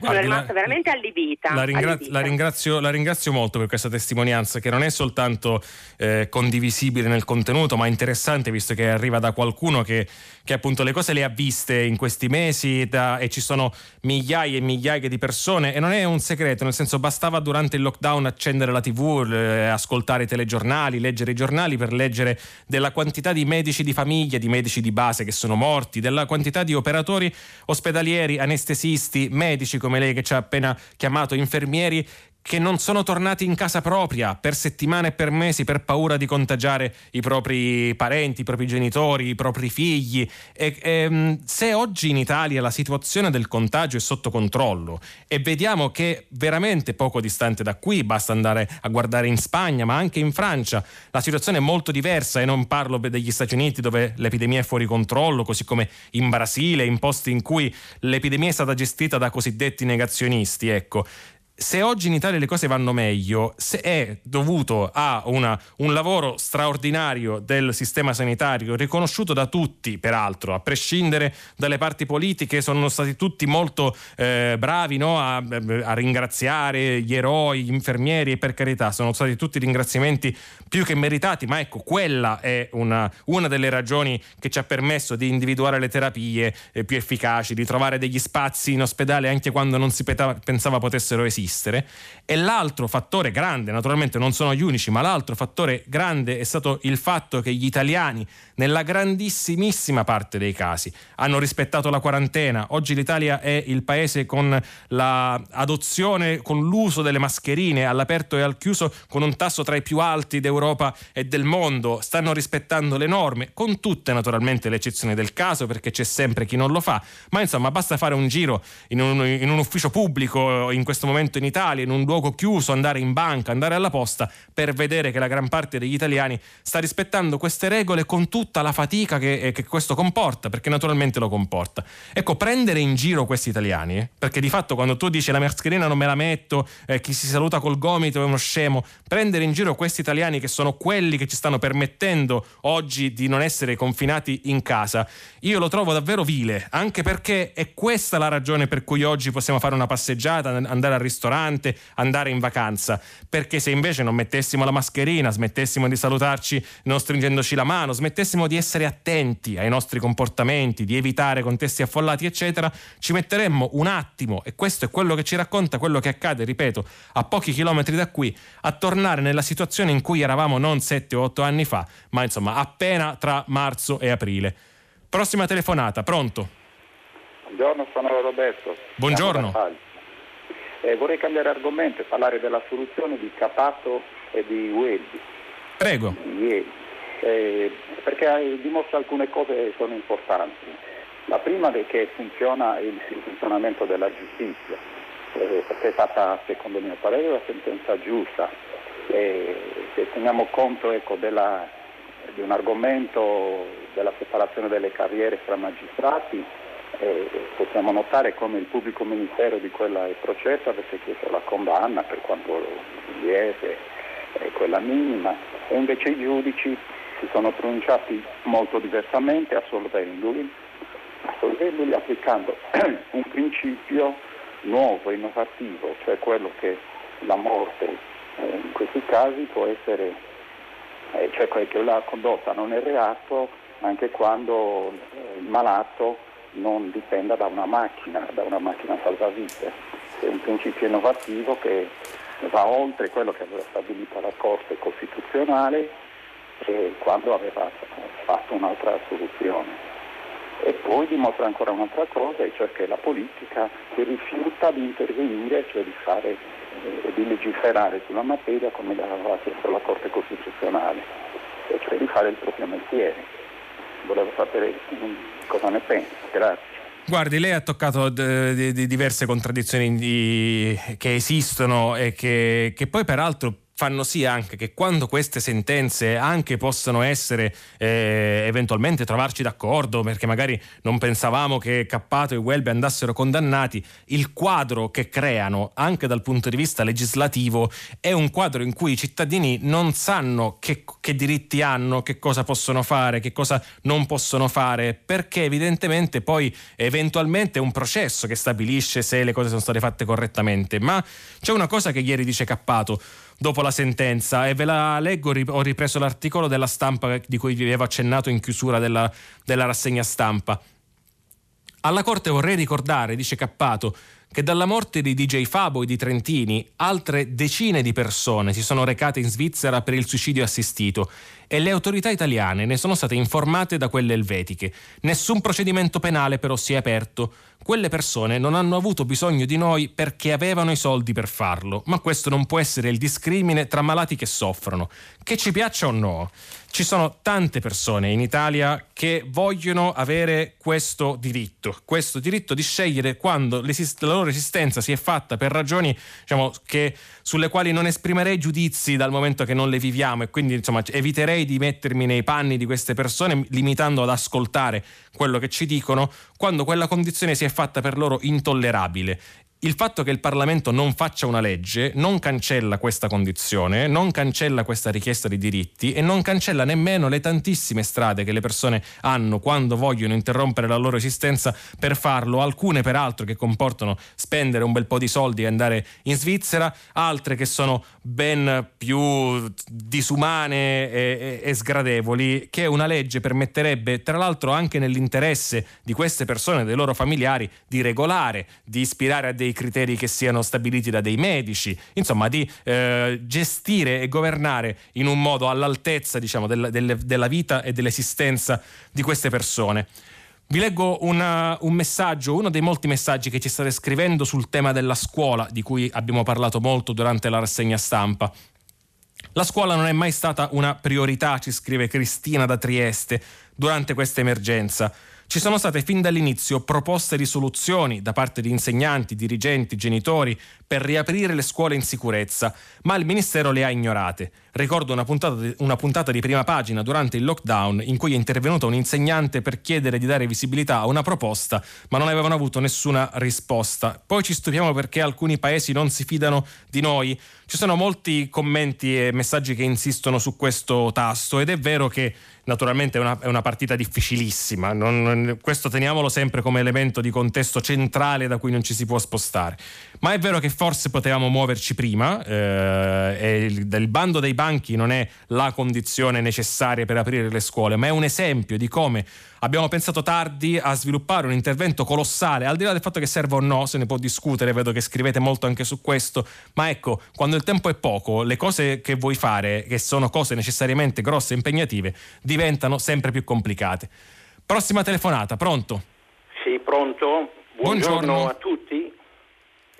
mm, Guardi, sono rimasta la, veramente allibita. La, ringra- allibita. La, ringrazio, la, ringrazio, molto per questa testimonianza che non è soltanto eh, condivisibile nel contenuto, ma interessante visto che arriva da qualcuno che, che appunto le cose le ha viste in questi mesi da, e ci sono migliaia e migliaia di persone e non è un segreto, nel senso bastava durante il lockdown accendere la tv, eh, ascoltare i telegiornali, leggere i giornali per leggere della quantità di medici di famiglia, di medici di base che sono morti, della quantità di operatori ospedalieri, anestesisti, medici come lei che ci ha appena chiamato, infermieri che non sono tornati in casa propria per settimane e per mesi per paura di contagiare i propri parenti, i propri genitori, i propri figli. E, e, ehm, se oggi in Italia la situazione del contagio è sotto controllo e vediamo che veramente poco distante da qui, basta andare a guardare in Spagna, ma anche in Francia, la situazione è molto diversa e non parlo degli Stati Uniti dove l'epidemia è fuori controllo, così come in Brasile, in posti in cui l'epidemia è stata gestita da cosiddetti negazionisti. Ecco, se oggi in Italia le cose vanno meglio, se è dovuto a una, un lavoro straordinario del sistema sanitario, riconosciuto da tutti, peraltro, a prescindere dalle parti politiche, sono stati tutti molto eh, bravi no? a, a, ringraziare gli eroi, gli infermieri e per carità, sono stati tutti ringraziamenti più che meritati, ma ecco, quella è una, una delle ragioni che ci ha permesso di individuare le terapie eh, più efficaci, di trovare degli spazi in ospedale anche quando non si pensava potessero esistere esistere e l'altro fattore grande, naturalmente non sono gli unici, ma l'altro fattore grande è stato il fatto che gli italiani nella grandissimissima parte dei casi hanno rispettato la quarantena. Oggi l'Italia è il paese con l'adozione, con l'uso delle mascherine all'aperto e al chiuso con un tasso tra i più alti d'Europa e del mondo. Stanno rispettando le norme, con tutte naturalmente le eccezioni del caso, perché c'è sempre chi non lo fa, ma insomma basta fare un giro in un, in un ufficio pubblico in questo momento in Italia, in un luogo chiuso, andare in banca, andare alla posta, per vedere che la gran parte degli italiani sta rispettando queste regole con tutta la fatica che, eh, che questo comporta, perché naturalmente lo comporta. Ecco, prendere in giro questi italiani, eh, perché di fatto quando tu dici la mascherina non me la metto, eh, chi si saluta col gomito è uno scemo, prendere in giro questi italiani che sono quelli che ci stanno permettendo oggi di non essere confinati in casa, io lo trovo davvero vile, anche perché è questa la ragione per cui oggi possiamo fare una passeggiata, andare al ristorante, ristorante, andare in vacanza. Perché se invece non mettessimo la mascherina, smettessimo di salutarci non stringendoci la mano, smettessimo di essere attenti ai nostri comportamenti, di evitare contesti affollati, eccetera, ci metteremmo un attimo, e questo è quello che ci racconta quello che accade, ripeto, a pochi chilometri da qui, a tornare nella situazione in cui eravamo non 7 o 8 anni fa, ma insomma appena tra marzo e aprile. Prossima telefonata, pronto? Buongiorno, sono Roberto. Buongiorno. Eh, vorrei cambiare argomento e parlare della soluzione di Capato e di Welby. Prego. Eh, perché dimostra alcune cose che sono importanti. La prima è che funziona il, il funzionamento della giustizia, eh, perché è stata, secondo mio parere, una sentenza giusta. se teniamo conto ecco, della, di un argomento della separazione delle carriere fra magistrati, eh, possiamo notare come il pubblico ministero di quella processo avesse chiesto la condanna per quanto lieve e quella minima. E invece i giudici si sono pronunciati molto diversamente assolvendoli, assolvendoli applicando un principio nuovo, innovativo, cioè quello che la morte eh, in questi casi può essere, eh, cioè che la condotta non è reato anche quando eh, il malato non dipenda da una macchina, da una macchina salvavite. È un principio innovativo che va oltre quello che aveva stabilito la Corte Costituzionale quando aveva fatto un'altra soluzione. E poi dimostra ancora un'altra cosa, cioè che la politica si rifiuta di intervenire, cioè di, fare, eh, di legiferare sulla materia come l'aveva chiesto la Corte Costituzionale, cioè di fare il proprio mestiere volevo sapere cosa ne pensa. Grazie. Guardi, lei ha toccato d- d- diverse contraddizioni di- che esistono e che, che poi peraltro fanno sì anche che quando queste sentenze anche possano essere eh, eventualmente trovarci d'accordo, perché magari non pensavamo che Cappato e Welby andassero condannati, il quadro che creano anche dal punto di vista legislativo è un quadro in cui i cittadini non sanno che, che diritti hanno, che cosa possono fare, che cosa non possono fare, perché evidentemente poi eventualmente è un processo che stabilisce se le cose sono state fatte correttamente. Ma c'è una cosa che ieri dice Cappato dopo la sentenza e ve la leggo, ho ripreso l'articolo della stampa di cui vi avevo accennato in chiusura della, della rassegna stampa. Alla Corte vorrei ricordare, dice Cappato, che dalla morte di DJ Fabo e di Trentini altre decine di persone si sono recate in Svizzera per il suicidio assistito e le autorità italiane ne sono state informate da quelle elvetiche. Nessun procedimento penale però si è aperto. Quelle persone non hanno avuto bisogno di noi perché avevano i soldi per farlo, ma questo non può essere il discrimine tra malati che soffrono. Che ci piaccia o no, ci sono tante persone in Italia che vogliono avere questo diritto, questo diritto di scegliere quando la loro esistenza si è fatta per ragioni diciamo, che, sulle quali non esprimerei giudizi dal momento che non le viviamo e quindi insomma, eviterei di mettermi nei panni di queste persone limitando ad ascoltare quello che ci dicono quando quella condizione si è fatta per loro intollerabile il fatto che il Parlamento non faccia una legge non cancella questa condizione, non cancella questa richiesta di diritti e non cancella nemmeno le tantissime strade che le persone hanno quando vogliono interrompere la loro esistenza per farlo, alcune peraltro che comportano spendere un bel po' di soldi e andare in Svizzera, altre che sono ben più disumane e, e, e sgradevoli, che una legge permetterebbe, tra l'altro anche nell'interesse di queste persone e dei loro familiari, di regolare, di ispirare a dei dei criteri che siano stabiliti da dei medici, insomma di eh, gestire e governare in un modo all'altezza diciamo, del, del, della vita e dell'esistenza di queste persone. Vi leggo una, un messaggio, uno dei molti messaggi che ci state scrivendo sul tema della scuola, di cui abbiamo parlato molto durante la rassegna stampa. La scuola non è mai stata una priorità, ci scrive Cristina da Trieste, durante questa emergenza. Ci sono state fin dall'inizio proposte di soluzioni da parte di insegnanti, dirigenti, genitori per riaprire le scuole in sicurezza, ma il Ministero le ha ignorate. Ricordo una puntata, di, una puntata, di, prima pagina durante il lockdown in cui è intervenuta un insegnante per chiedere di dare visibilità a una proposta, ma non avevano avuto nessuna risposta. Poi ci stupiamo perché alcuni paesi non si fidano di noi. Ci sono molti commenti e messaggi che insistono su questo tasto ed è vero che naturalmente è una, è una partita difficilissima, non, questo teniamolo sempre come elemento di contesto centrale da cui non ci si può spostare. Ma è vero che forse potevamo muoverci prima eh, il, il bando dei banchi non è la condizione necessaria per aprire le scuole, ma è un esempio di come abbiamo pensato tardi a sviluppare un intervento colossale, al di là del fatto che serva o no, se ne può discutere, vedo che scrivete molto anche su questo, ma ecco, quando il tempo è poco, le cose che vuoi fare, che sono cose necessariamente grosse e impegnative, diventano sempre più complicate. Prossima telefonata, pronto? Sì, pronto. Buongiorno, Buongiorno. a tutti.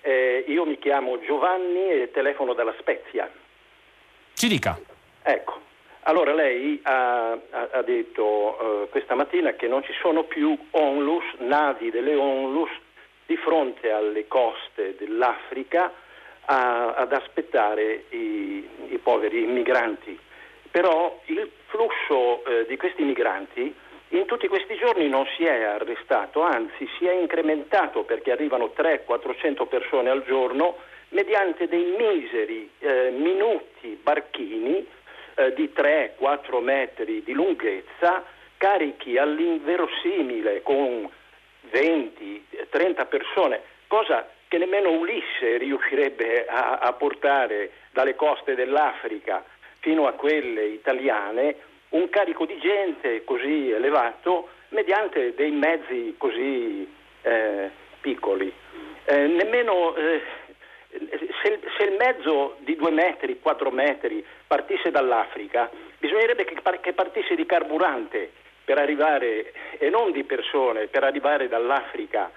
Eh, io mi chiamo Giovanni e telefono dalla Spezia. Ci dica. Ecco, allora lei ha, ha, detto uh, questa mattina che non ci sono più onlus, navi delle onlus di fronte alle coste dell'Africa a, ad aspettare i, i, poveri immigranti. Però il flusso eh, di questi migranti in tutti questi giorni non si è arrestato, anzi si è incrementato perché arrivano 300-400 persone al giorno mediante dei miseri eh, minuti barchini eh, di 3-4 metri di lunghezza carichi all'inverosimile con 20-30 persone, cosa che nemmeno Ulisse riuscirebbe a, a portare dalle coste dell'Africa fino a quelle italiane un carico di gente così elevato mediante dei mezzi così eh, piccoli. Eh, nemmeno eh, se, se, il mezzo di due metri, quattro metri partisse dall'Africa, bisognerebbe che, che partisse di carburante per arrivare, e non di persone, per arrivare dall'Africa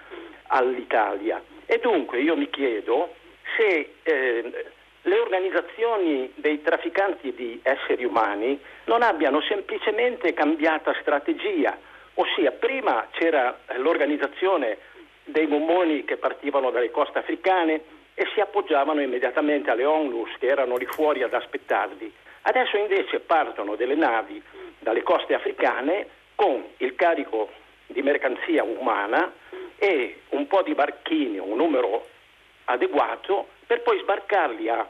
all'Italia. E dunque io mi chiedo se eh, le organizzazioni dei trafficanti di esseri umani non abbiano semplicemente cambiata strategia, ossia prima c'era l'organizzazione dei gommoni che partivano dalle coste africane, e si appoggiavano immediatamente alle onlus che erano lì fuori ad aspettarli. Adesso invece partono delle navi dalle coste africane con il carico di mercanzia umana e un po' di barchini, un numero adeguato, per poi sbarcarli a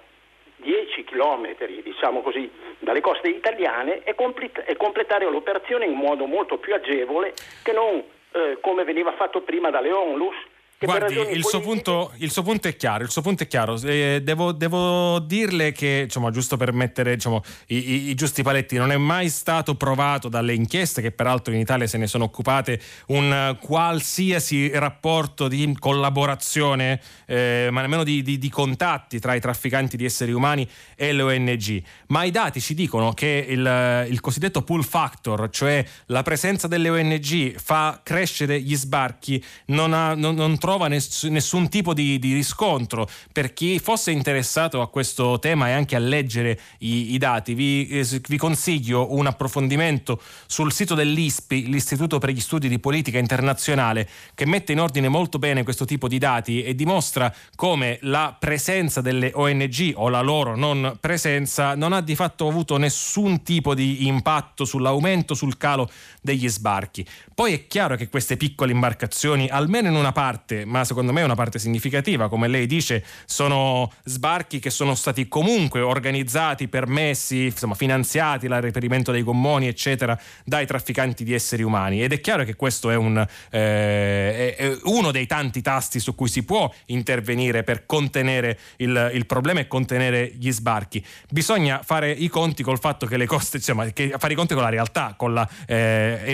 10 chilometri, diciamo così, dalle coste italiane e, complet- e completare l'operazione in modo molto più agevole che non eh, come veniva fatto prima dalle onlus Guardi, il suo, punto, il suo, punto, è chiaro, il suo punto è chiaro. Eh, devo, devo, dirle che, insomma, giusto per mettere diciamo, i, i, i, giusti paletti, non è mai stato provato dalle inchieste, che peraltro in Italia se ne sono occupate, un qualsiasi rapporto di collaborazione, eh, ma nemmeno di, di, di, contatti tra i trafficanti di esseri umani e le ONG. Ma i dati ci dicono che il, il cosiddetto pull factor, cioè la presenza delle ONG, fa crescere gli sbarchi, non, ha, non, non trova trova ness- nessun tipo di, di, riscontro. Per chi fosse interessato a questo tema e anche a leggere i, i dati, vi, eh, vi, consiglio un approfondimento sul sito dell'ISPI, l'Istituto per gli Studi di Politica Internazionale, che mette in ordine molto bene questo tipo di dati e dimostra come la presenza delle ONG o la loro non presenza non ha di fatto avuto nessun tipo di impatto sull'aumento, sul calo degli sbarchi. Poi è chiaro che queste piccole imbarcazioni, almeno in una parte, ma secondo me è una parte significativa, come lei dice, sono sbarchi che sono stati comunque organizzati, permessi, insomma, finanziati, il reperimento dei gommoni, eccetera, dai trafficanti di esseri umani. Ed è chiaro che questo è, un, eh, è uno dei tanti tasti su cui si può intervenire per contenere il, il, problema e contenere gli sbarchi. Bisogna fare i conti col fatto che le coste, insomma, che fare i conti con la realtà, con la eh,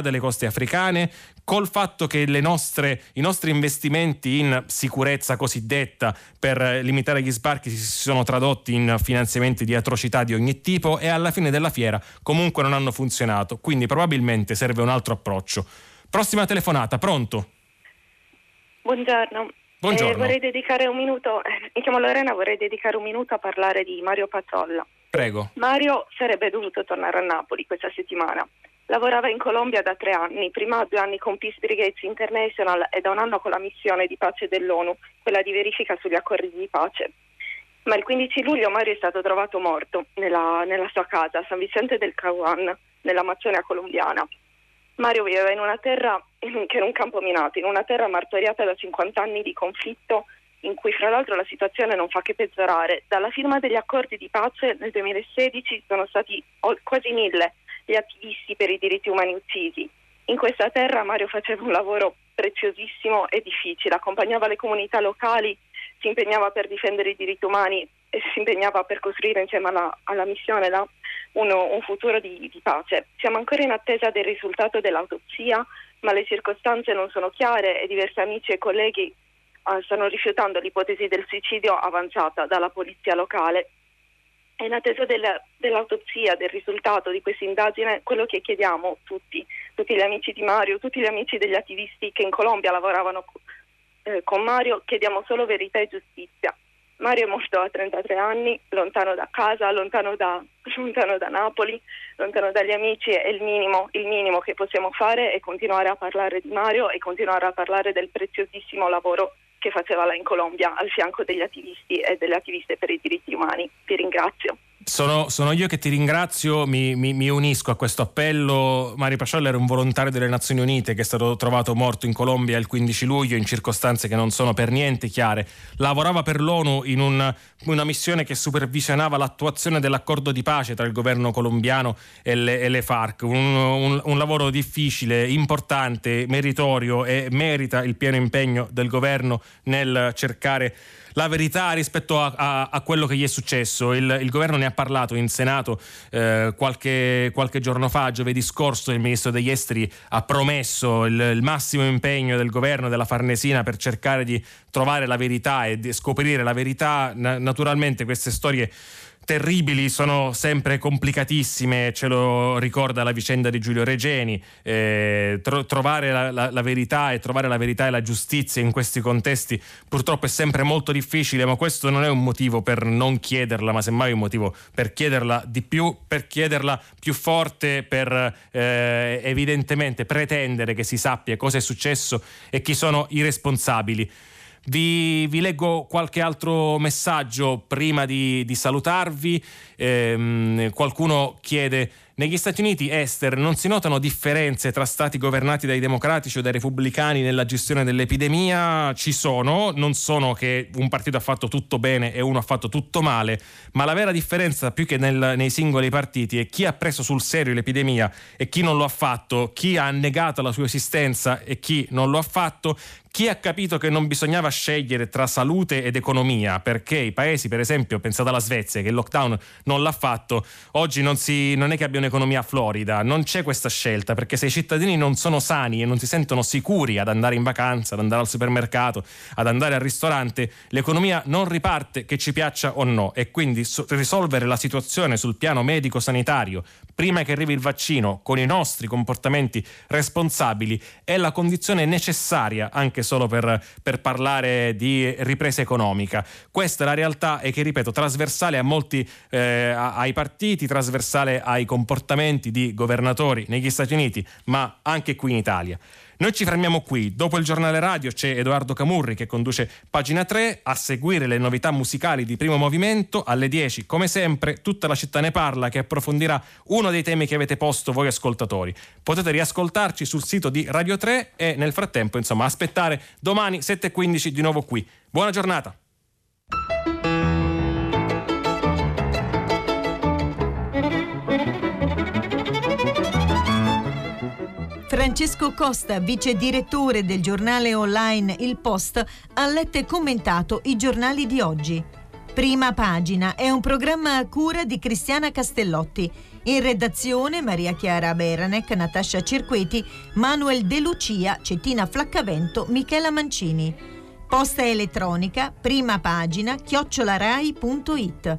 delle coste africane, col fatto che nostre, i nostri investimenti in sicurezza cosiddetta per limitare gli sbarchi si sono tradotti in finanziamenti di atrocità di ogni tipo e alla fine della fiera comunque non hanno funzionato, quindi probabilmente serve un altro approccio. Prossima telefonata, pronto? Buongiorno. Buongiorno. Eh, vorrei dedicare un minuto, eh, mi chiamo Lorena, vorrei dedicare un minuto a parlare di Mario Pazzolla. Prego. Mario sarebbe dovuto tornare a Napoli questa settimana. Lavorava in Colombia da tre anni, prima due anni con Peace Brigades International e da un anno con la missione di pace dell'ONU, quella di verifica sugli accordi di pace. Ma il 15 luglio Mario è stato trovato morto nella, nella sua casa San Vicente del Caguan, nell'Amazzonia colombiana. Mario viveva in una terra che era un campo minato, in una terra martoriata da 50 anni di conflitto in cui fra l'altro la situazione non fa che peggiorare. Dalla firma degli accordi di pace nel 2016 sono stati quasi mille gli attivisti per i diritti umani uccisi. In questa terra Mario faceva un lavoro preziosissimo e difficile, accompagnava le comunità locali, si impegnava per difendere i diritti umani e si impegnava per costruire insieme alla, alla missione là, uno, un futuro di, di pace. Siamo ancora in attesa del risultato dell'autopsia, ma le circostanze non sono chiare e diversi amici e colleghi uh, stanno rifiutando l'ipotesi del suicidio avanzata dalla polizia locale e in attesa del, dell'autopsia, del risultato di questa indagine, quello che chiediamo tutti, tutti gli amici di Mario, tutti gli amici degli attivisti che in Colombia lavoravano eh, con Mario, chiediamo solo verità e giustizia. Mario è morto a 33 anni, lontano da casa, lontano da, lontano da Napoli, lontano dagli amici e il minimo, il minimo che possiamo fare è continuare a parlare di Mario e continuare a parlare del preziosissimo lavoro che faceva là in Colombia al fianco degli attivisti e delle attiviste per i diritti umani. Ti ringrazio. Sono, sono, io che ti ringrazio, mi, mi, mi, unisco a questo appello. Mario Pasciollo era un volontario delle Nazioni Unite che è stato trovato morto in Colombia il 15 luglio in circostanze che non sono per niente chiare. Lavorava per l'ONU in un, una missione che supervisionava l'attuazione dell'accordo di pace tra il governo colombiano e le, e le FARC. Un, un, un lavoro difficile, importante, meritorio e merita il pieno impegno del governo nel cercare la verità rispetto a, a, a quello che gli è successo. Il, il, governo ne ha parlato in Senato eh, qualche, qualche, giorno fa, giovedì scorso il ministro degli esteri ha promesso il, il massimo impegno del governo della Farnesina per cercare di trovare la verità e di scoprire la verità. Na, naturalmente queste storie terribili, sono sempre complicatissime, ce lo ricorda la vicenda di Giulio Regeni, eh, tro- trovare la, la, la, verità e trovare la verità e la giustizia in questi contesti purtroppo è sempre molto difficile, ma questo non è un motivo per non chiederla, ma semmai un motivo per chiederla di più, per chiederla più forte, per eh, evidentemente pretendere che si sappia cosa è successo e chi sono i responsabili. Vi, vi leggo qualche altro messaggio prima di, di salutarvi. Eh, qualcuno chiede negli Stati Uniti, Esther, non si notano differenze tra stati governati dai democratici o dai repubblicani nella gestione dell'epidemia? Ci sono, non sono che un partito ha fatto tutto bene e uno ha fatto tutto male, ma la vera differenza più che nel, nei singoli partiti è chi ha preso sul serio l'epidemia e chi non lo ha fatto, chi ha negato la sua esistenza e chi non lo ha fatto, chi ha capito che non bisognava scegliere tra salute ed economia, perché i paesi, per esempio, pensate alla Svezia, che il lockdown non l'ha fatto, oggi non, si, non è che abbia un'economia florida, non c'è questa scelta, perché se i cittadini non sono sani e non si sentono sicuri ad andare in vacanza, ad andare al supermercato, ad andare al ristorante, l'economia non riparte, che ci piaccia o no, e quindi risolvere la situazione sul piano medico-sanitario prima che arrivi il vaccino con i nostri comportamenti responsabili è la condizione necessaria anche solo per, per parlare di ripresa economica. Questa è la realtà e che, ripeto, trasversale a molti, eh, ai partiti, trasversale ai comportamenti di governatori negli Stati Uniti, ma anche qui in Italia. Noi ci fermiamo qui. Dopo il giornale radio c'è Edoardo Camurri che conduce pagina 3 a seguire le novità musicali di primo movimento. Alle 10, come sempre, tutta la città ne parla che approfondirà uno dei temi che avete posto voi ascoltatori. Potete riascoltarci sul sito di Radio 3 e nel frattempo, insomma, aspettare domani 7.15 di nuovo qui. Buona giornata. Francesco Costa, vice direttore del giornale online Il Post, ha letto e commentato i giornali di oggi. Prima pagina è un programma a cura di Cristiana Castellotti. In redazione Maria Chiara Beranec, Natascia Cirqueti, Manuel De Lucia, Cettina Flaccavento, Michela Mancini. Posta elettronica, prima pagina, chiocciolarai.it.